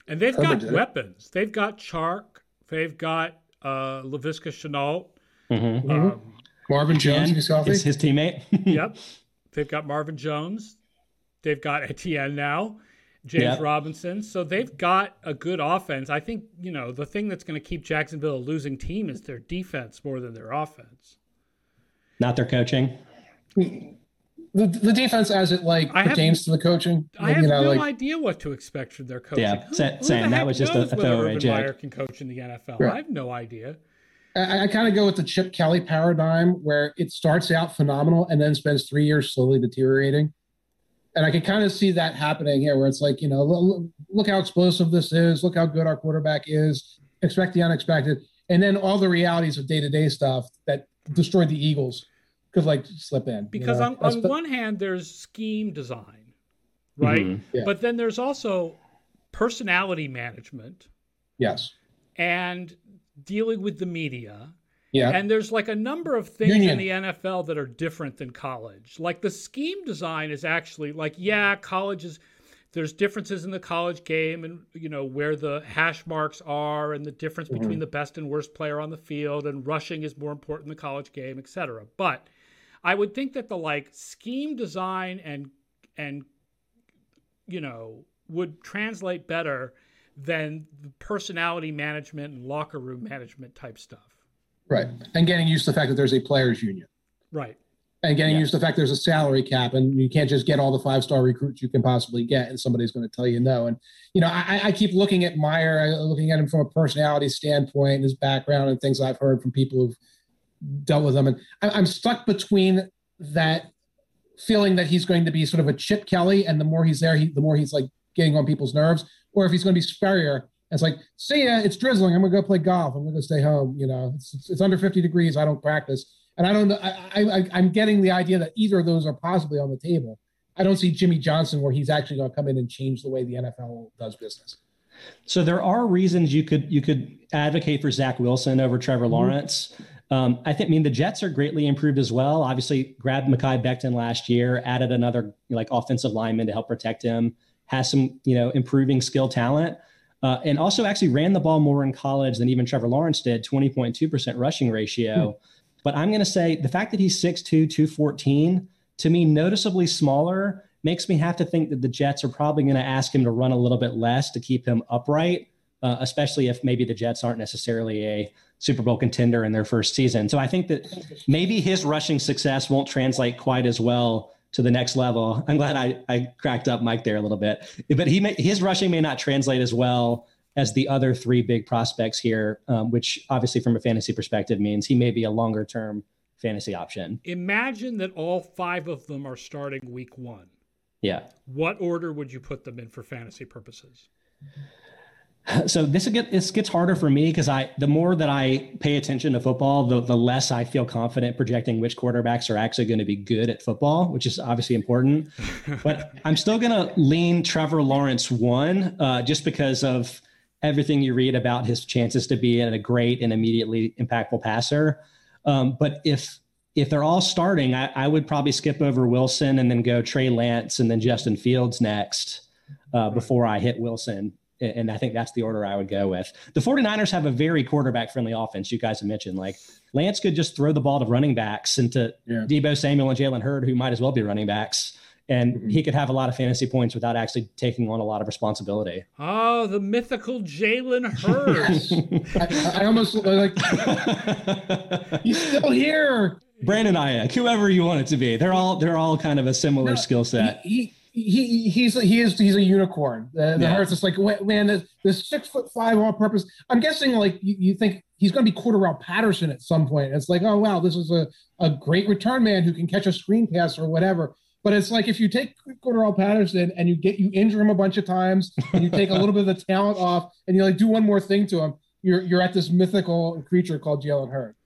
And they've got weapons. They've got Chark. They've got uh, Laviska Shenault. Mm-hmm. Um, mm-hmm. Marvin Jones, his, his teammate. yep. They've got Marvin Jones. They've got Etienne now. James yep. Robinson. So they've got a good offense. I think, you know, the thing that's going to keep Jacksonville a losing team is their defense more than their offense. Not their coaching. The, the defense as it like I pertains have, to the coaching. I have you know, no like, idea what to expect from their coaching. Yeah, who, same. that was just a, a throwaway joke. Meyer can coach in the NFL. Right. I have no idea. I, I kind of go with the Chip Kelly paradigm, where it starts out phenomenal and then spends three years slowly deteriorating. And I can kind of see that happening here, where it's like, you know, look, look how explosive this is. Look how good our quarterback is. Expect the unexpected, and then all the realities of day to day stuff that destroyed the Eagles could like slip in. Because you know? on, on one hand, there's scheme design, right? Mm-hmm. Yeah. But then there's also personality management. Yes. And dealing with the media. Yeah. And there's like a number of things Union. in the NFL that are different than college. Like the scheme design is actually like, yeah, college is there's differences in the college game and you know where the hash marks are and the difference mm-hmm. between the best and worst player on the field and rushing is more important in the college game etc but i would think that the like scheme design and and you know would translate better than the personality management and locker room management type stuff. Right. And getting used to the fact that there's a players union. Right. And getting yeah. used to the fact there's a salary cap and you can't just get all the five star recruits you can possibly get and somebody's going to tell you no. And you know I, I, keep looking at meyer looking at him from a personality standpoint his background and things i've heard from people who've dealt with them. and I, i'm stuck between that feeling that he's going to be sort of a chip kelly and the more he's there he, the more he's like getting on people's nerves or if he's going to be Spurrier it's like, see ya, it's drizzling. I'm gonna go play golf. I'm gonna stay home. You know, it's, it's, it's under 50 degrees. I don't practice. And I don't know. I, I, I'm getting the idea that either of those are possibly on the table. I don't see Jimmy Johnson where he's actually going to come in and change the way the NFL does business. So there are reasons you could you could advocate for Zach Wilson over Trevor mm-hmm. Um, I think I mean the Jets are greatly improved as well. Obviously, grabbed Mekhi Becton last year, added another like offensive lineman to help protect him. Has some you know improving skill talent, uh, and also actually ran the ball more in college than even Trevor Lawrence did. Twenty point two percent rushing ratio. Hmm. But I'm going to say the fact that he's 6'2, 214, to me, noticeably smaller, makes me have to think that the Jets are probably going to ask him to run a little bit less to keep him upright, uh, especially if maybe the Jets aren't necessarily a Super Bowl contender in their first season. So I think that maybe his rushing success won't translate quite as well to the next level. I'm glad I, I cracked up Mike there a little bit, but he may, his rushing may not translate as well as the other three big prospects here, um, which obviously from a fantasy perspective means he may be a longer term fantasy option. Imagine that all five of them are starting week one. Yeah. What order would you put them in for fantasy purposes? So this get this gets harder for me because I the more that I pay attention to football, the the less I feel confident projecting which quarterbacks are actually going to be good at football, which is obviously important. but I'm still going to lean Trevor Lawrence one, uh, just because of everything you read about his chances to be a great and immediately impactful passer. Um, but if if they're all starting, I, I, would probably skip over Wilson and then go Trey Lance and then Justin Fields next uh, before I hit Wilson. And I think that's the order I would go with. The 49ers have a very quarterback friendly offense, you guys have mentioned. Like Lance could just throw the ball to running backs and to yeah. Deebo Samuel and Jalen Hurd, who might as well be running backs and mm-hmm. he could have a lot of fantasy points without actually taking on a lot of responsibility. Oh, the mythical Jalen Hurd! I, I, almost like he's still here. Brandon Aiyuk, whoever you want it to be, they're all they're all kind of a similar no, skill set. He, he, he, he's he is he's a unicorn. The, the yeah. Hurts, it's like man, the, the six foot five all purpose. I'm guessing like you, you think he's going to be Cordarrelle Patterson at some point. It's like, oh wow, this is a, a great return man who can catch a screen pass or whatever. But it's like if you take Cordarrelle Patterson and you get you injure him a bunch of times and you take a little bit of the talent off and you like do one more thing to him, you're you're at this mythical creature called Jalen Hurd.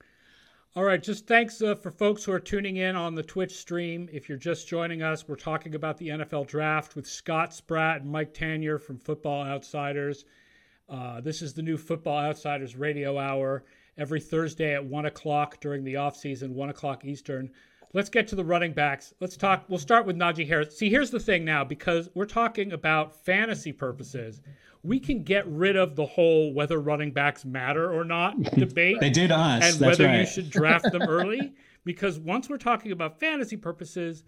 All right, just thanks uh, for folks who are tuning in on the Twitch stream. If you're just joining us, we're talking about the NFL draft with Scott Spratt and Mike Tanier from Football Outsiders. Uh, this is the new Football Outsiders radio hour every Thursday at 1 o'clock during the off season, 1 o'clock Eastern. Let's get to the running backs. Let's talk. We'll start with Najee Harris. See, here's the thing now, because we're talking about fantasy purposes, we can get rid of the whole whether running backs matter or not debate. they do to us. And whether right. you should draft them early. Because once we're talking about fantasy purposes,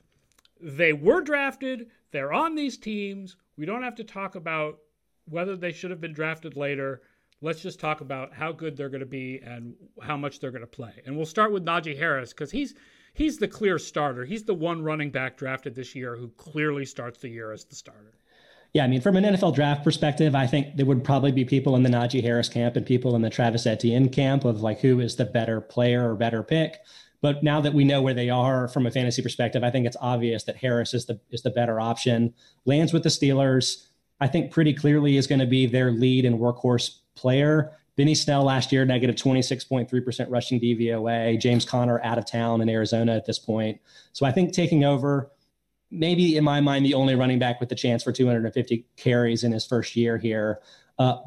they were drafted, they're on these teams. We don't have to talk about whether they should have been drafted later. Let's just talk about how good they're going to be and how much they're going to play. And we'll start with Najee Harris because he's he's the clear starter. He's the one running back drafted this year who clearly starts the year as the starter. Yeah, I mean, from an NFL draft perspective, I think there would probably be people in the Najee Harris camp and people in the Travis Etienne camp of like who is the better player or better pick. But now that we know where they are from a fantasy perspective, I think it's obvious that Harris is the is the better option. Lands with the Steelers, I think pretty clearly is going to be their lead and workhorse player. Benny Snell last year, negative 26.3% rushing DVOA. James Conner out of town in Arizona at this point. So I think taking over, maybe in my mind, the only running back with the chance for 250 carries in his first year here. Uh,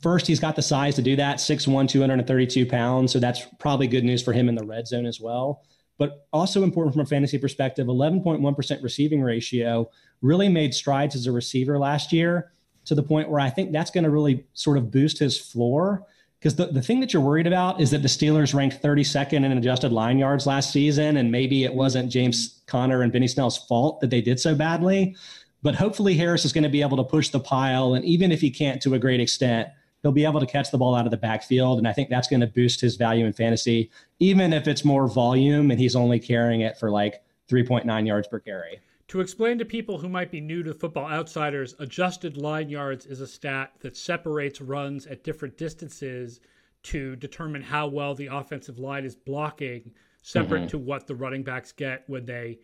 first, he's got the size to do that 6'1, 232 pounds. So that's probably good news for him in the red zone as well. but also important from a fantasy perspective 11.1% receiving ratio really made strides as a receiver last year to the point where I think that's going to really sort of boost his floor. Because the, the thing that you're worried about is that the Steelers ranked 32nd in adjusted line yards last season, and maybe it wasn't James Conner and Benny Snell's fault that they did so badly. But hopefully, Harris is going to be able to push the pile. And even if he can't to a great extent, he'll be able to catch the ball out of the backfield. And I think that's going to boost his value in fantasy, even if it's more volume and he's only carrying it for like 3.9 yards per carry. To explain to people who might be new to Football Outsiders, adjusted line yards is a stat that separates runs at different distances to determine how well the offensive line is blocking, separate mm-hmm. to what the running backs get when they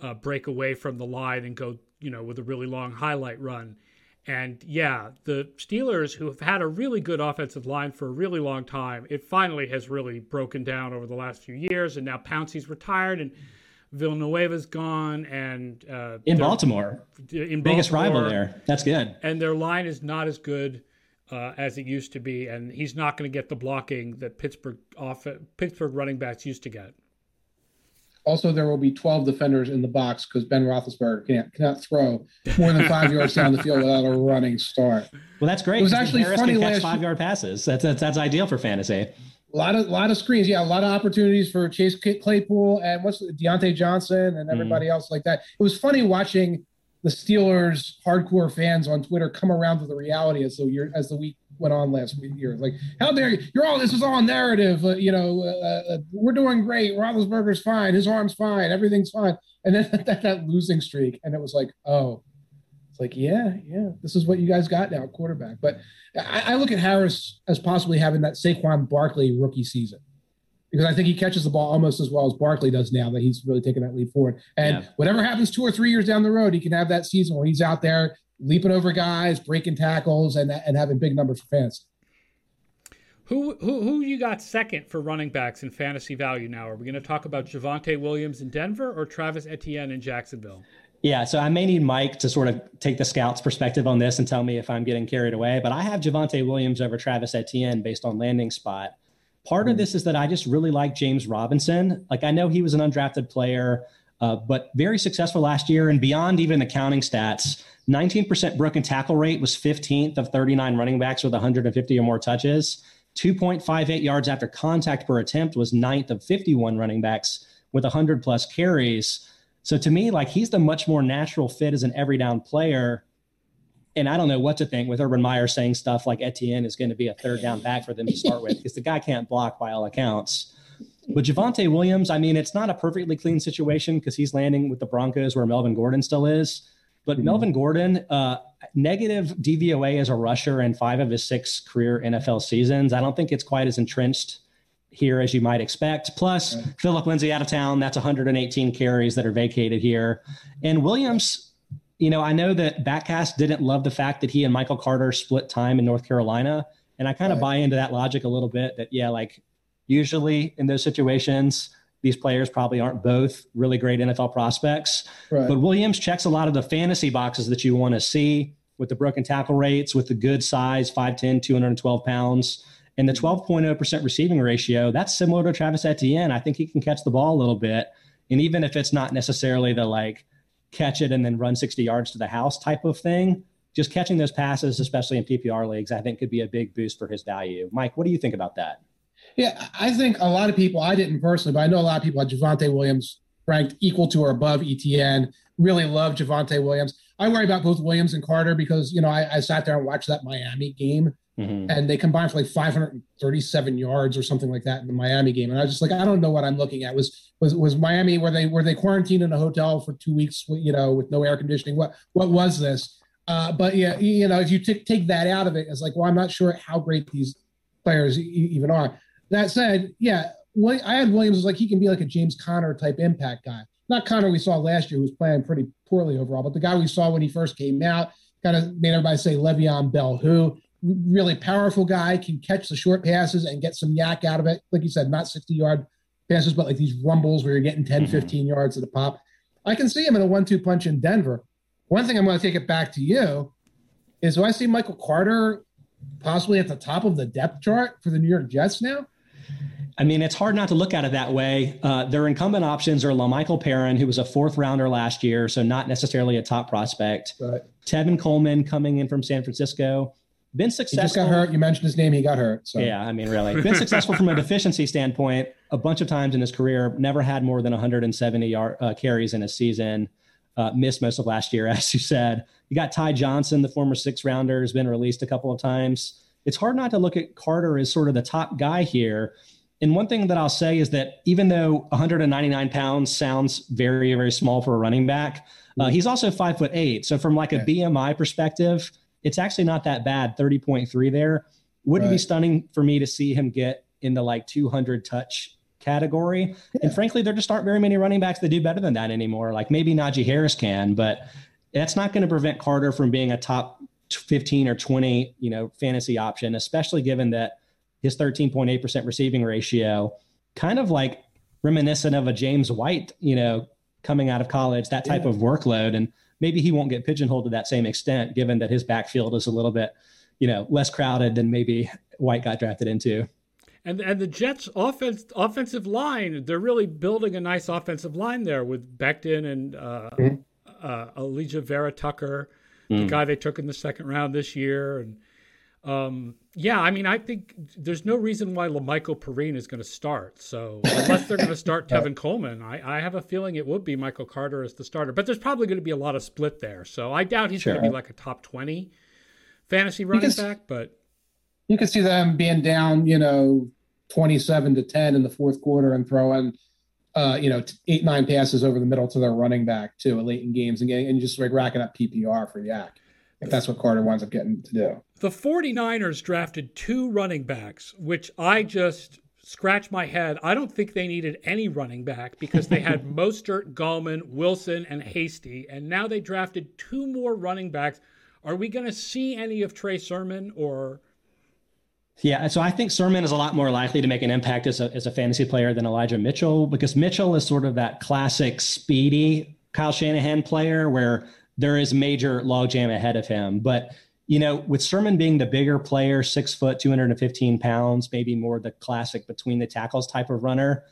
uh, break away from the line and go, you know, with a really long highlight run. And yeah, the Steelers, who have had a really good offensive line for a really long time, it finally has really broken down over the last few years. And now Pouncey's retired and Villanueva's gone. And uh, in Baltimore, in biggest Baltimore, rival there. That's good. And their line is not as good uh, as it used to be. And he's not going to get the blocking that Pittsburgh off Pittsburgh running backs used to get. Also, there will be 12 defenders in the box because Ben Roethlisberger can't, cannot throw more than five yards down the field without a running start. Well, that's great. It was actually Harris funny last five yard passes. That's, that's that's ideal for fantasy. A lot of lot of screens, yeah, a lot of opportunities for Chase Claypool and what's Diontae Johnson and everybody mm. else like that. It was funny watching the Steelers hardcore fans on Twitter come around to the reality as the year as the week went on last year. Like, how dare you? You're all this is all narrative. Uh, you know, uh, uh, we're doing great. Roethlisberger's fine. His arm's fine. Everything's fine. And then that, that losing streak, and it was like, oh, it's like, yeah, yeah, this is what you guys got now, quarterback. But I, I look at Harris as possibly having that Saquon Barkley rookie season because I think he catches the ball almost as well as Barkley does now that he's really taken that leap forward. And yeah. whatever happens two or three years down the road, he can have that season where he's out there leaping over guys, breaking tackles, and and having big numbers for fans. Who, who who you got second for running backs in fantasy value now? Are we going to talk about Javonte Williams in Denver or Travis Etienne in Jacksonville? Yeah, so I may need Mike to sort of take the scout's perspective on this and tell me if I'm getting carried away. But I have Javonte Williams over Travis Etienne based on landing spot. Part of hmm. this is that I just really like James Robinson. Like I know he was an undrafted player, uh, but very successful last year and beyond even the counting stats. 19% broken tackle rate was 15th of 39 running backs with 150 or more touches. 2.58 yards after contact per attempt was ninth of 51 running backs with 100 plus carries. So to me, like he's the much more natural fit as an every down player. And I don't know what to think with Urban Meyer saying stuff like Etienne is going to be a third down back for them to start with because the guy can't block by all accounts. But Javonte Williams, I mean, it's not a perfectly clean situation because he's landing with the Broncos where Melvin Gordon still is. But mm-hmm. Melvin Gordon, uh, negative DVOA as a rusher in five of his six career NFL seasons. I don't think it's quite as entrenched here as you might expect. Plus, right. Phillip Lindsay out of town. That's 118 carries that are vacated here. And Williams, you know, I know that Backcast didn't love the fact that he and Michael Carter split time in North Carolina. And I kind of right. buy into that logic a little bit that, yeah, like usually in those situations, these players probably aren't both really great NFL prospects. Right. But Williams checks a lot of the fantasy boxes that you want to see with the broken tackle rates, with the good size, 5'10, 212 pounds, and the 12.0% receiving ratio. That's similar to Travis Etienne. I think he can catch the ball a little bit. And even if it's not necessarily the like catch it and then run 60 yards to the house type of thing, just catching those passes, especially in PPR leagues, I think could be a big boost for his value. Mike, what do you think about that? Yeah, I think a lot of people, I didn't personally, but I know a lot of people had Javonte Williams ranked equal to or above Etienne. Really love Javonte Williams. I worry about both Williams and Carter because, you know, I, I sat there and watched that Miami game mm-hmm. and they combined for like 537 yards or something like that in the Miami game. And I was just like, I don't know what I'm looking at. Was was was Miami where they were they quarantined in a hotel for two weeks, you know, with no air conditioning? What what was this? Uh, but yeah, you know, if you t- take that out of it, it's like, well, I'm not sure how great these players e- even are. That said, yeah, I had Williams was like he can be like a James Conner type impact guy. Not Conner we saw last year, who was playing pretty poorly overall, but the guy we saw when he first came out kind of made everybody say Le'Veon Bell, who really powerful guy, can catch the short passes and get some YAC out of it. Like you said, not 60 yard passes, but like these rumbles where you're getting 10, mm-hmm. 15 yards at the pop. I can see him in a one two punch in Denver. One thing I'm going to take it back to you is do I see Michael Carter possibly at the top of the depth chart for the New York Jets now? I mean, it's hard not to look at it that way. Uh, their incumbent options are La'Mical Perine, who was a fourth rounder last year, so not necessarily a top prospect. Right. Tevin Coleman coming in from San Francisco. Been successful. He just got hurt. You mentioned his name. He got hurt. So. Yeah, I mean, really. Been successful from a deficiency standpoint a bunch of times in his career. Never had more than 170 yard, uh, carries in a season. Uh, missed most of last year, as you said. You got Ty Johnson, the former six rounder, has been released a couple of times. It's hard not to look at Carter as sort of the top guy here. And one thing that I'll say is that even though 199 pounds sounds very, very small for a running back, uh, he's also five foot eight. So from like a BMI perspective, it's actually not that bad. 30.3 there. Wouldn't right. be stunning for me to see him get in the like 200 touch category. Yeah. And frankly, there just aren't very many running backs that do better than that anymore. Like maybe Najee Harris can, but that's not going to prevent Carter from being a top 15 or 20, you know, fantasy option, especially given that his 13.8% receiving ratio, kind of like reminiscent of a James White, you know, coming out of college, that type yeah. of workload. And maybe he won't get pigeonholed to that same extent, given that his backfield is a little bit, you know, less crowded than maybe White got drafted into. And and the Jets offense offensive line, they're really building a nice offensive line there with Becton and uh, mm-hmm. uh, Alijah Vera-Tucker, mm. the guy they took in the second round this year, and um, yeah, I mean, I think there's no reason why La'Mical Perine is going to start. So unless they're going to start Tevin Coleman, I, I, have a feeling it would be Michael Carter as the starter. But there's probably going to be a lot of split there. So I doubt he's sure. going to be like a top 20 fantasy running back. But you could see them being down, you know, 27 to 10 in the fourth quarter and throwing, uh, you know, eight, nine passes over the middle to their running back too late in games and getting, and just like racking up PPR for YAC if that's what Carter winds up getting to do. The 49ers drafted two running backs, which I just scratch my head. I don't think they needed any running back because they had Mostert, Gallman, Wilson, and Hasty, and now they drafted two more running backs. Are we going to see any of Trey Sermon or? Yeah, so I think Sermon is a lot more likely to make an impact as a, as a fantasy player than Elijah Mitchell because Mitchell is sort of that classic speedy Kyle Shanahan player where there is major logjam ahead of him. But you know, with Sermon being the bigger player, six foot, 215 pounds, maybe more the classic between the tackles type of runner.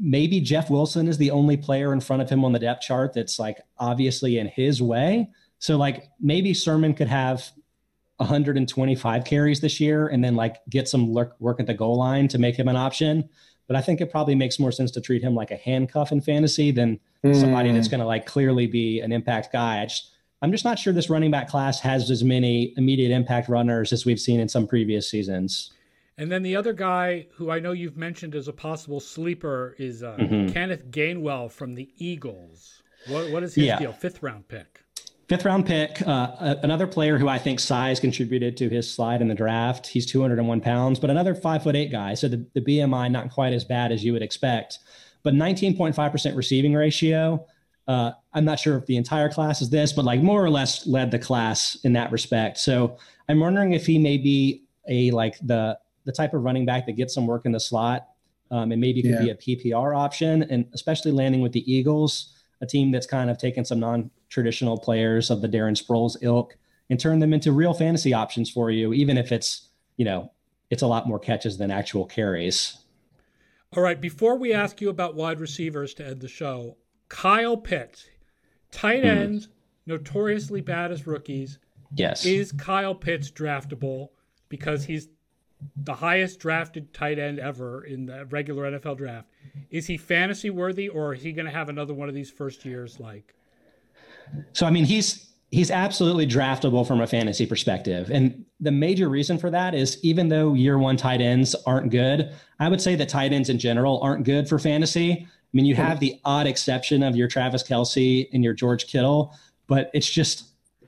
Maybe Jeff Wilson is the only player in front of him on the depth chart that's like obviously in his way. So like maybe Sermon could have 125 carries this year and then like get some work at the goal line to make him an option. But I think it probably makes more sense to treat him like a handcuff in fantasy than mm. somebody that's going to like clearly be an impact guy. I just I'm just not sure this running back class has as many immediate impact runners as we've seen in some previous seasons. And then the other guy who I know you've mentioned as a possible sleeper is uh, mm-hmm. Kenneth Gainwell from the Eagles. What, what is his yeah. deal? Fifth round pick. Fifth round pick. Uh, another player who I think size contributed to his slide in the draft. He's 201 pounds, but another five foot eight guy. So the, the BMI not quite as bad as you would expect, but 19.5% receiving ratio. Uh, I'm not sure if the entire class is this, but like more or less led the class in that respect. So I'm wondering if he may be a like the the type of running back that gets some work in the slot, um, and maybe could yeah. be a PPR option, and especially landing with the Eagles, a team that's kind of taken some non-traditional players of the Darren Sproles ilk and turn them into real fantasy options for you, even if it's you know it's a lot more catches than actual carries. All right, before we ask you about wide receivers to end the show, Kyle Pitts, tight hmm. ends, notoriously bad as rookies. Yes. Is Kyle Pitts draftable because he's the highest drafted tight end ever in the regular NFL draft? Is he fantasy worthy or is he going to have another one of these first years like? So, I mean, he's he's absolutely draftable from a fantasy perspective. And the major reason for that is even though year one tight ends aren't good, I would say that tight ends in general aren't good for fantasy. I mean, you have the odd exception of your Travis Kelce and your George Kittle, but it's just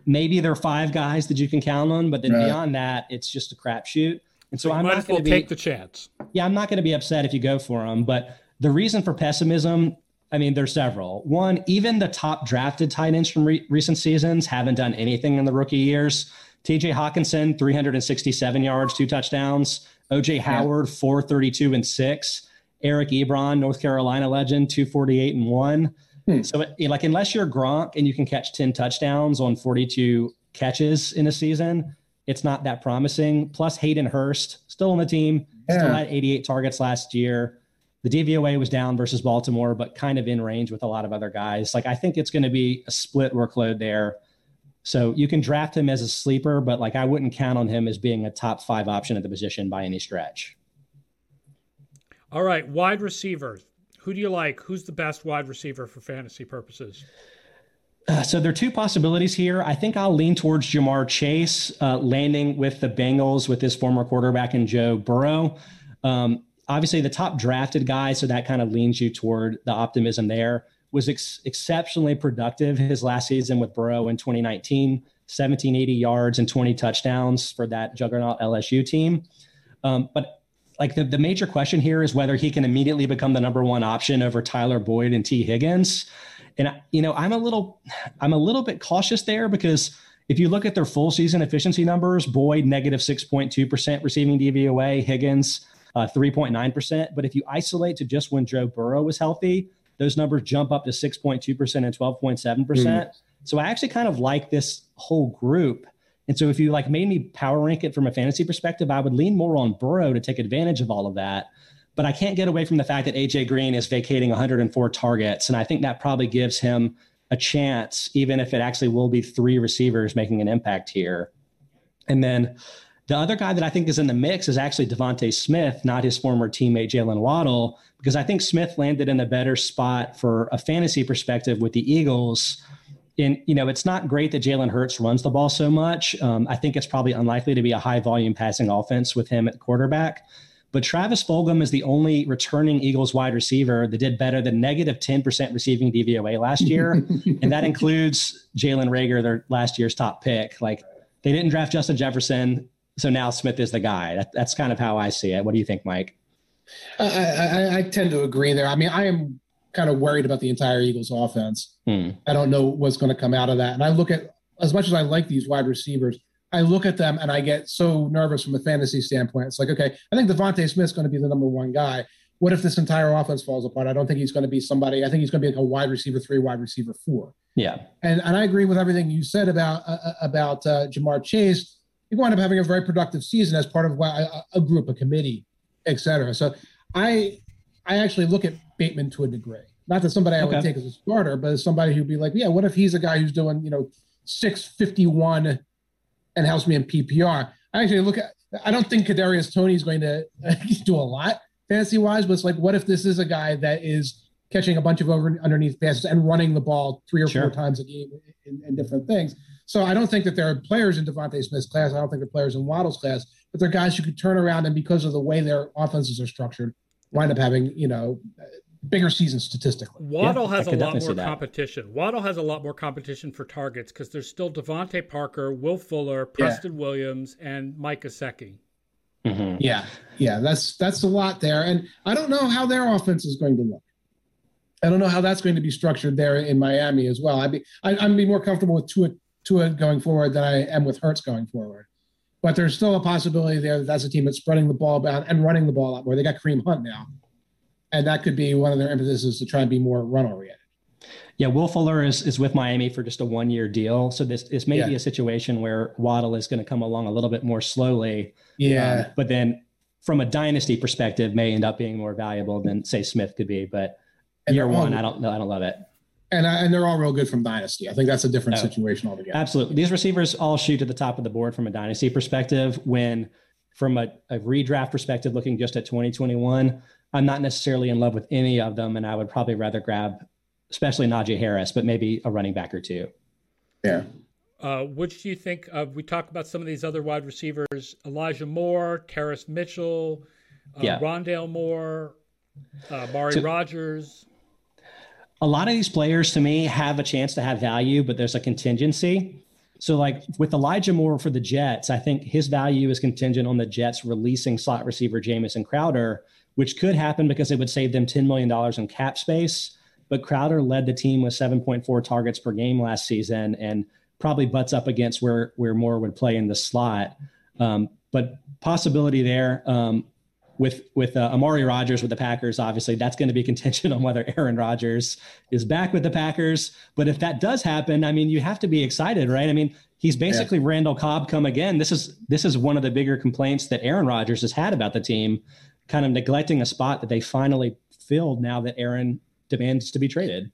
maybe there are five guys that you can count on, but then right. beyond that, it's just a crapshoot. And so, so I'm not going to take the chance. Yeah, I'm not going to be upset if you go for them. But the reason for pessimism, I mean, there's several. One, even the top drafted tight ends from re- recent seasons haven't done anything in the rookie years. TJ Hockenson, 367 yards, two touchdowns. OJ Howard, 432 and six. Eric Ebron, North Carolina legend, 248 and one. Hmm. So, like, unless you're Gronk and you can catch 10 touchdowns on 42 catches in a season, it's not that promising. Plus, Hayden Hurst still on the team, yeah. still had 88 targets last year. The DVOA was down versus Baltimore, but kind of in range with a lot of other guys. Like I think it's going to be a split workload there. So you can draft him as a sleeper, but like I wouldn't count on him as being a top five option at the position by any stretch. All right, wide receiver. Who do you like? Who's the best wide receiver for fantasy purposes? Uh, so there are two possibilities here. I think I'll lean towards Ja'Marr Chase uh, landing with the Bengals with his former quarterback and Joe Burrow. Um, obviously, the top drafted guy, so that kind of leans you toward the optimism there. Was ex- exceptionally productive his last season with Burrow in 2019, 1780 yards and 20 touchdowns for that juggernaut LSU team. Um, but like the, the major question here is whether he can immediately become the number one option over Tyler Boyd and Tee Higgins. And you know, I'm a little I'm a little bit cautious there because if you look at their full season efficiency numbers, Boyd negative 6.2% receiving DVOA, Higgins uh, 3.9%. But if you isolate to just when Joe Burrow was healthy, those numbers jump up to 6.2% and 12.7%. Mm. So I actually kind of like this whole group. And so if you like made me power rank it from a fantasy perspective, I would lean more on Burrow to take advantage of all of that. But I can't get away from the fact that AJ Green is vacating 104 targets. And I think that probably gives him a chance, even if it actually will be three receivers making an impact here. And then the other guy that I think is in the mix is actually DeVonta Smith, not his former teammate Jaylen Waddle, because I think Smith landed in a better spot for a fantasy perspective with the Eagles. And you know, it's not great that Jalen Hurts runs the ball so much. Um, I think it's probably unlikely to be a high volume passing offense with him at quarterback. But Travis Fulgham is the only returning Eagles wide receiver that did better than negative 10% receiving DVOA last year. and that includes Jalen Reagor, their last year's top pick. Like they didn't draft Justin Jefferson. So now Smith is the guy. That, that's kind of how I see it. What do you think, Mike? I, I, I, tend to agree there. I mean, I am kind of worried about the entire Eagles offense. Hmm. I don't know what's going to come out of that. And I look at, as much as I like these wide receivers, I look at them and I get so nervous from a fantasy standpoint. It's like, okay, I think DeVonta Smith's going to be the number one guy. What if this entire offense falls apart? I don't think he's going to be somebody. I think he's going to be like a wide receiver three, wide receiver four. Yeah, and and I agree with everything you said about uh, uh about uh, Ja'Marr Chase. He wound up having a very productive season as part of a, a group, a committee, etc. So I I actually look at Bateman to a degree. Not that somebody I okay. would take as a starter, but as somebody who'd be like, yeah, what if he's a guy who's doing you know six fifty one and helps me in PPR. I actually look at. I don't think Kadarius Toney is going to do a lot fantasy wise, but it's like, what if this is a guy that is catching a bunch of over underneath passes and running the ball three or sure. four times a game in, in, different things. So I don't think that there are players in DeVonta Smith's class. I don't think there are players in Waddle's class, but they're guys who could turn around and because of the way their offenses are structured, wind up having you know bigger season statistically. Waddle yeah, has a lot more competition. Waddle has a lot more competition for targets because there's still DeVante Parker, Will Fuller, Preston yeah. Williams, and Mike Gesicki. Mm-hmm. Yeah, yeah, that's that's a lot there, and I don't know how their offense is going to look. I don't know how that's going to be structured there in Miami as well. I'd be I, I'd be more comfortable with Tua Tua going forward than I am with Hurts going forward. But there's still a possibility there that that's a team that's spreading the ball about and running the ball a lot more. They got Kareem Hunt now and that could be one of their emphases to try and be more run oriented. Yeah, Will Fuller is, is with Miami for just a one year deal. So this this may yeah. be a situation where Waddle is going to come along a little bit more slowly. Yeah. Um, but then from a dynasty perspective, may end up being more valuable than say Smith could be. But and year one, I don't know. I don't love it. And I, and they're all real good from dynasty. I think that's a different situation altogether. Absolutely. These receivers all shoot to the top of the board from a dynasty perspective. When from a, a redraft perspective, looking just at 2021, I'm not necessarily in love with any of them, and I would probably rather grab, especially Najee Harris, but maybe a running back or two. Yeah. Uh, which do you think of? We talk about some of these other wide receivers: Elijah Moore, Terrace Mitchell, uh, yeah. Rondale Moore, uh, Mari so, Rogers. A lot of these players, to me, have a chance to have value, but there's a contingency. So, like with Elijah Moore for the Jets, I think his value is contingent on the Jets releasing slot receiver Jamison Crowder which could happen because it would save them $10 million in cap space. But Crowder led the team with 7.4 targets per game last season and probably butts up against where, where Moore would play in the slot. Um, but possibility there um, with with uh, Amari Rodgers with the Packers. Obviously, that's going to be contingent on whether Aaron Rodgers is back with the Packers. But if that does happen, I mean, you have to be excited, right? I mean, He's basically yeah. Randall Cobb come again. This is this is one of the bigger complaints that Aaron Rodgers has had about the team, kind of neglecting a spot that they finally filled now that Aaron demands to be traded.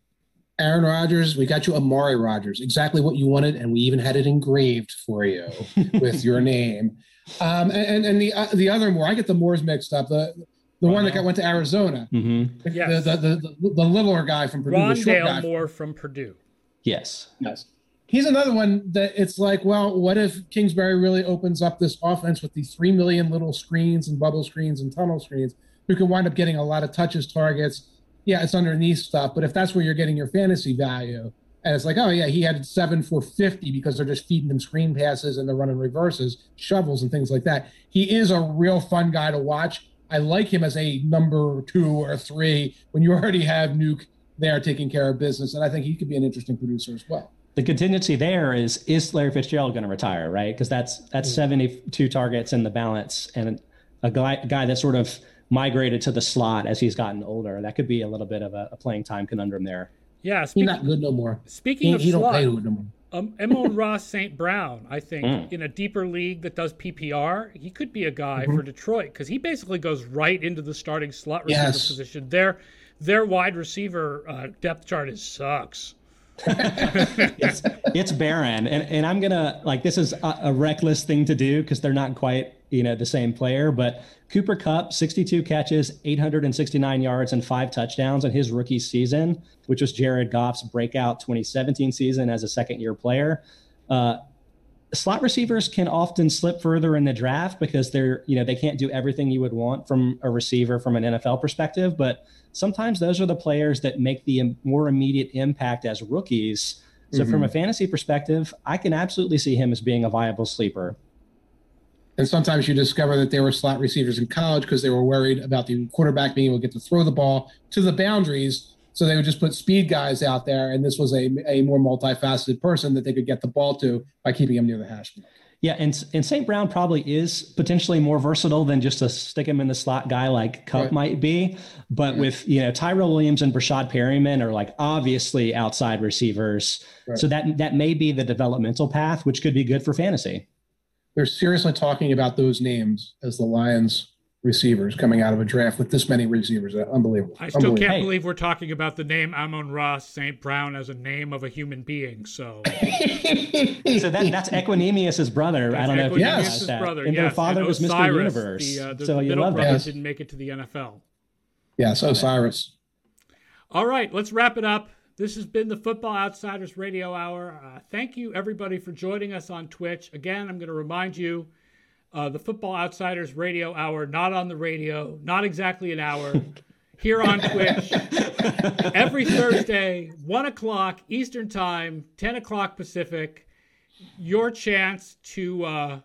Aaron Rodgers, we got you Amari Rodgers, exactly what you wanted, and we even had it engraved for you with your name. Um, and and the uh, the other Moore, I get the Moores mixed up. The the one that got, went to Arizona, mm-hmm. the, yes. the, the, the, the littler guy from Purdue, Rondale the short guy Moore from Purdue. Yes, yes. He's another one that it's like, well, what if Kingsbury really opens up this offense with these three million little screens and bubble screens and tunnel screens, who can wind up getting a lot of touches, targets, yeah, it's underneath stuff. But if that's where you're getting your fantasy value, and it's like, oh yeah, he had seven for fifty because they're just feeding him screen passes and they're running reverses, shovels, and things like that. He is a real fun guy to watch. I like him as a number two or three when you already have Nuke there taking care of business, and I think he could be an interesting producer as well. The contingency there is is Larry Fitzgerald going to retire, right? Because that's that's mm-hmm. seventy two targets in the balance, and a guy guy that sort of migrated to the slot as he's gotten older. That could be a little bit of a, a playing time conundrum there. Yeah, speak, he's not good no more. Speaking he, of he slot, don't play no more. Um, Amon-Ra St. Brown, I think, mm. in a deeper league that does PPR, he could be a guy mm-hmm. for Detroit because he basically goes right into the starting slot receiver yes. position. Their their wide receiver uh, depth chart is sucks. it's, it's barren, and and I'm gonna like this is a, a reckless thing to do because they're not quite you know the same player, but Cooper Kupp 62 catches, 869 yards, and five touchdowns in his rookie season, which was Jared Goff's breakout 2017 season as a second year player. Uh, slot receivers can often slip further in the draft because they're, you know, they can't do everything you would want from a receiver from an NFL perspective. But sometimes those are the players that make the more immediate impact as rookies. So, mm-hmm. from a fantasy perspective, I can absolutely see him as being a viable sleeper. And sometimes you discover that they were slot receivers in college because they were worried about the quarterback being able to get to throw the ball to the boundaries. So they would just put speed guys out there. And this was a, a more multifaceted person that they could get the ball to by keeping him near the hash mark. Yeah, and and St. Brown probably is potentially more versatile than just a stick him in the slot guy like Kupp right. might be. But right. with you know Tyrell Williams and Breshad Perriman are like obviously outside receivers, right. so that that may be the developmental path, which could be good for fantasy they're seriously talking about those names as the Lions receivers coming out of a draft with this many receivers. Unbelievable. I still can't believe we're talking about the name Amon-Ra St. Brown as a name of a human being. So, so that, that's Equanimeous's brother. That's I don't know if you yes. that. brother. And yes. their father and was Mr. Universe. The, uh, the, so the you love brother that. didn't make it to the NFL. Yes, Osiris. All right, let's wrap it up. This has been the Football Outsiders Radio Hour. Uh, thank you, everybody, for joining us on Twitch. Again, I'm going to remind you uh, the Football Outsiders Radio Hour, not on the radio, not exactly an hour, here on Twitch every Thursday, 1 o'clock Eastern Time, 10 o'clock Pacific. Your chance to. Uh,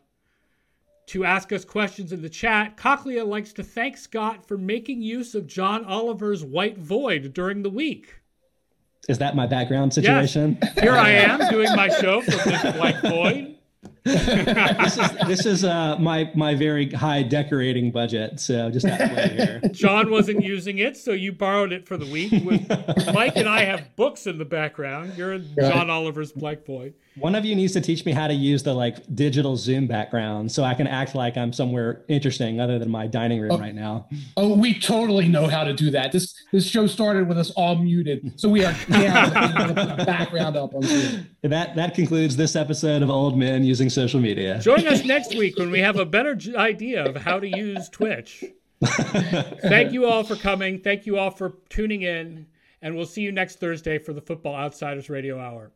to ask us questions in the chat. Cochlea likes to thank Scott for making use of John Oliver's White Void during the week. Is that my background situation? Yes. Here I am doing my show from this white void. this is this is uh, my my very high decorating budget. So just that way here. John wasn't using it, so you borrowed it for the week. With Mike and I have books in the background. You're in. John Oliver's Black Void. One of you needs to teach me how to use the like digital Zoom background so I can act like I'm somewhere interesting other than my dining room oh, right now. Oh, we totally know how to do that. This this show started with us all muted, so we are down the background up on Zoom. That that concludes this episode of Old Men Using Social Media. Join us next week when we have a better idea of how to use Twitch. Thank you all for coming. Thank you all for tuning in, and we'll see you next Thursday for the Football Outsiders Radio Hour.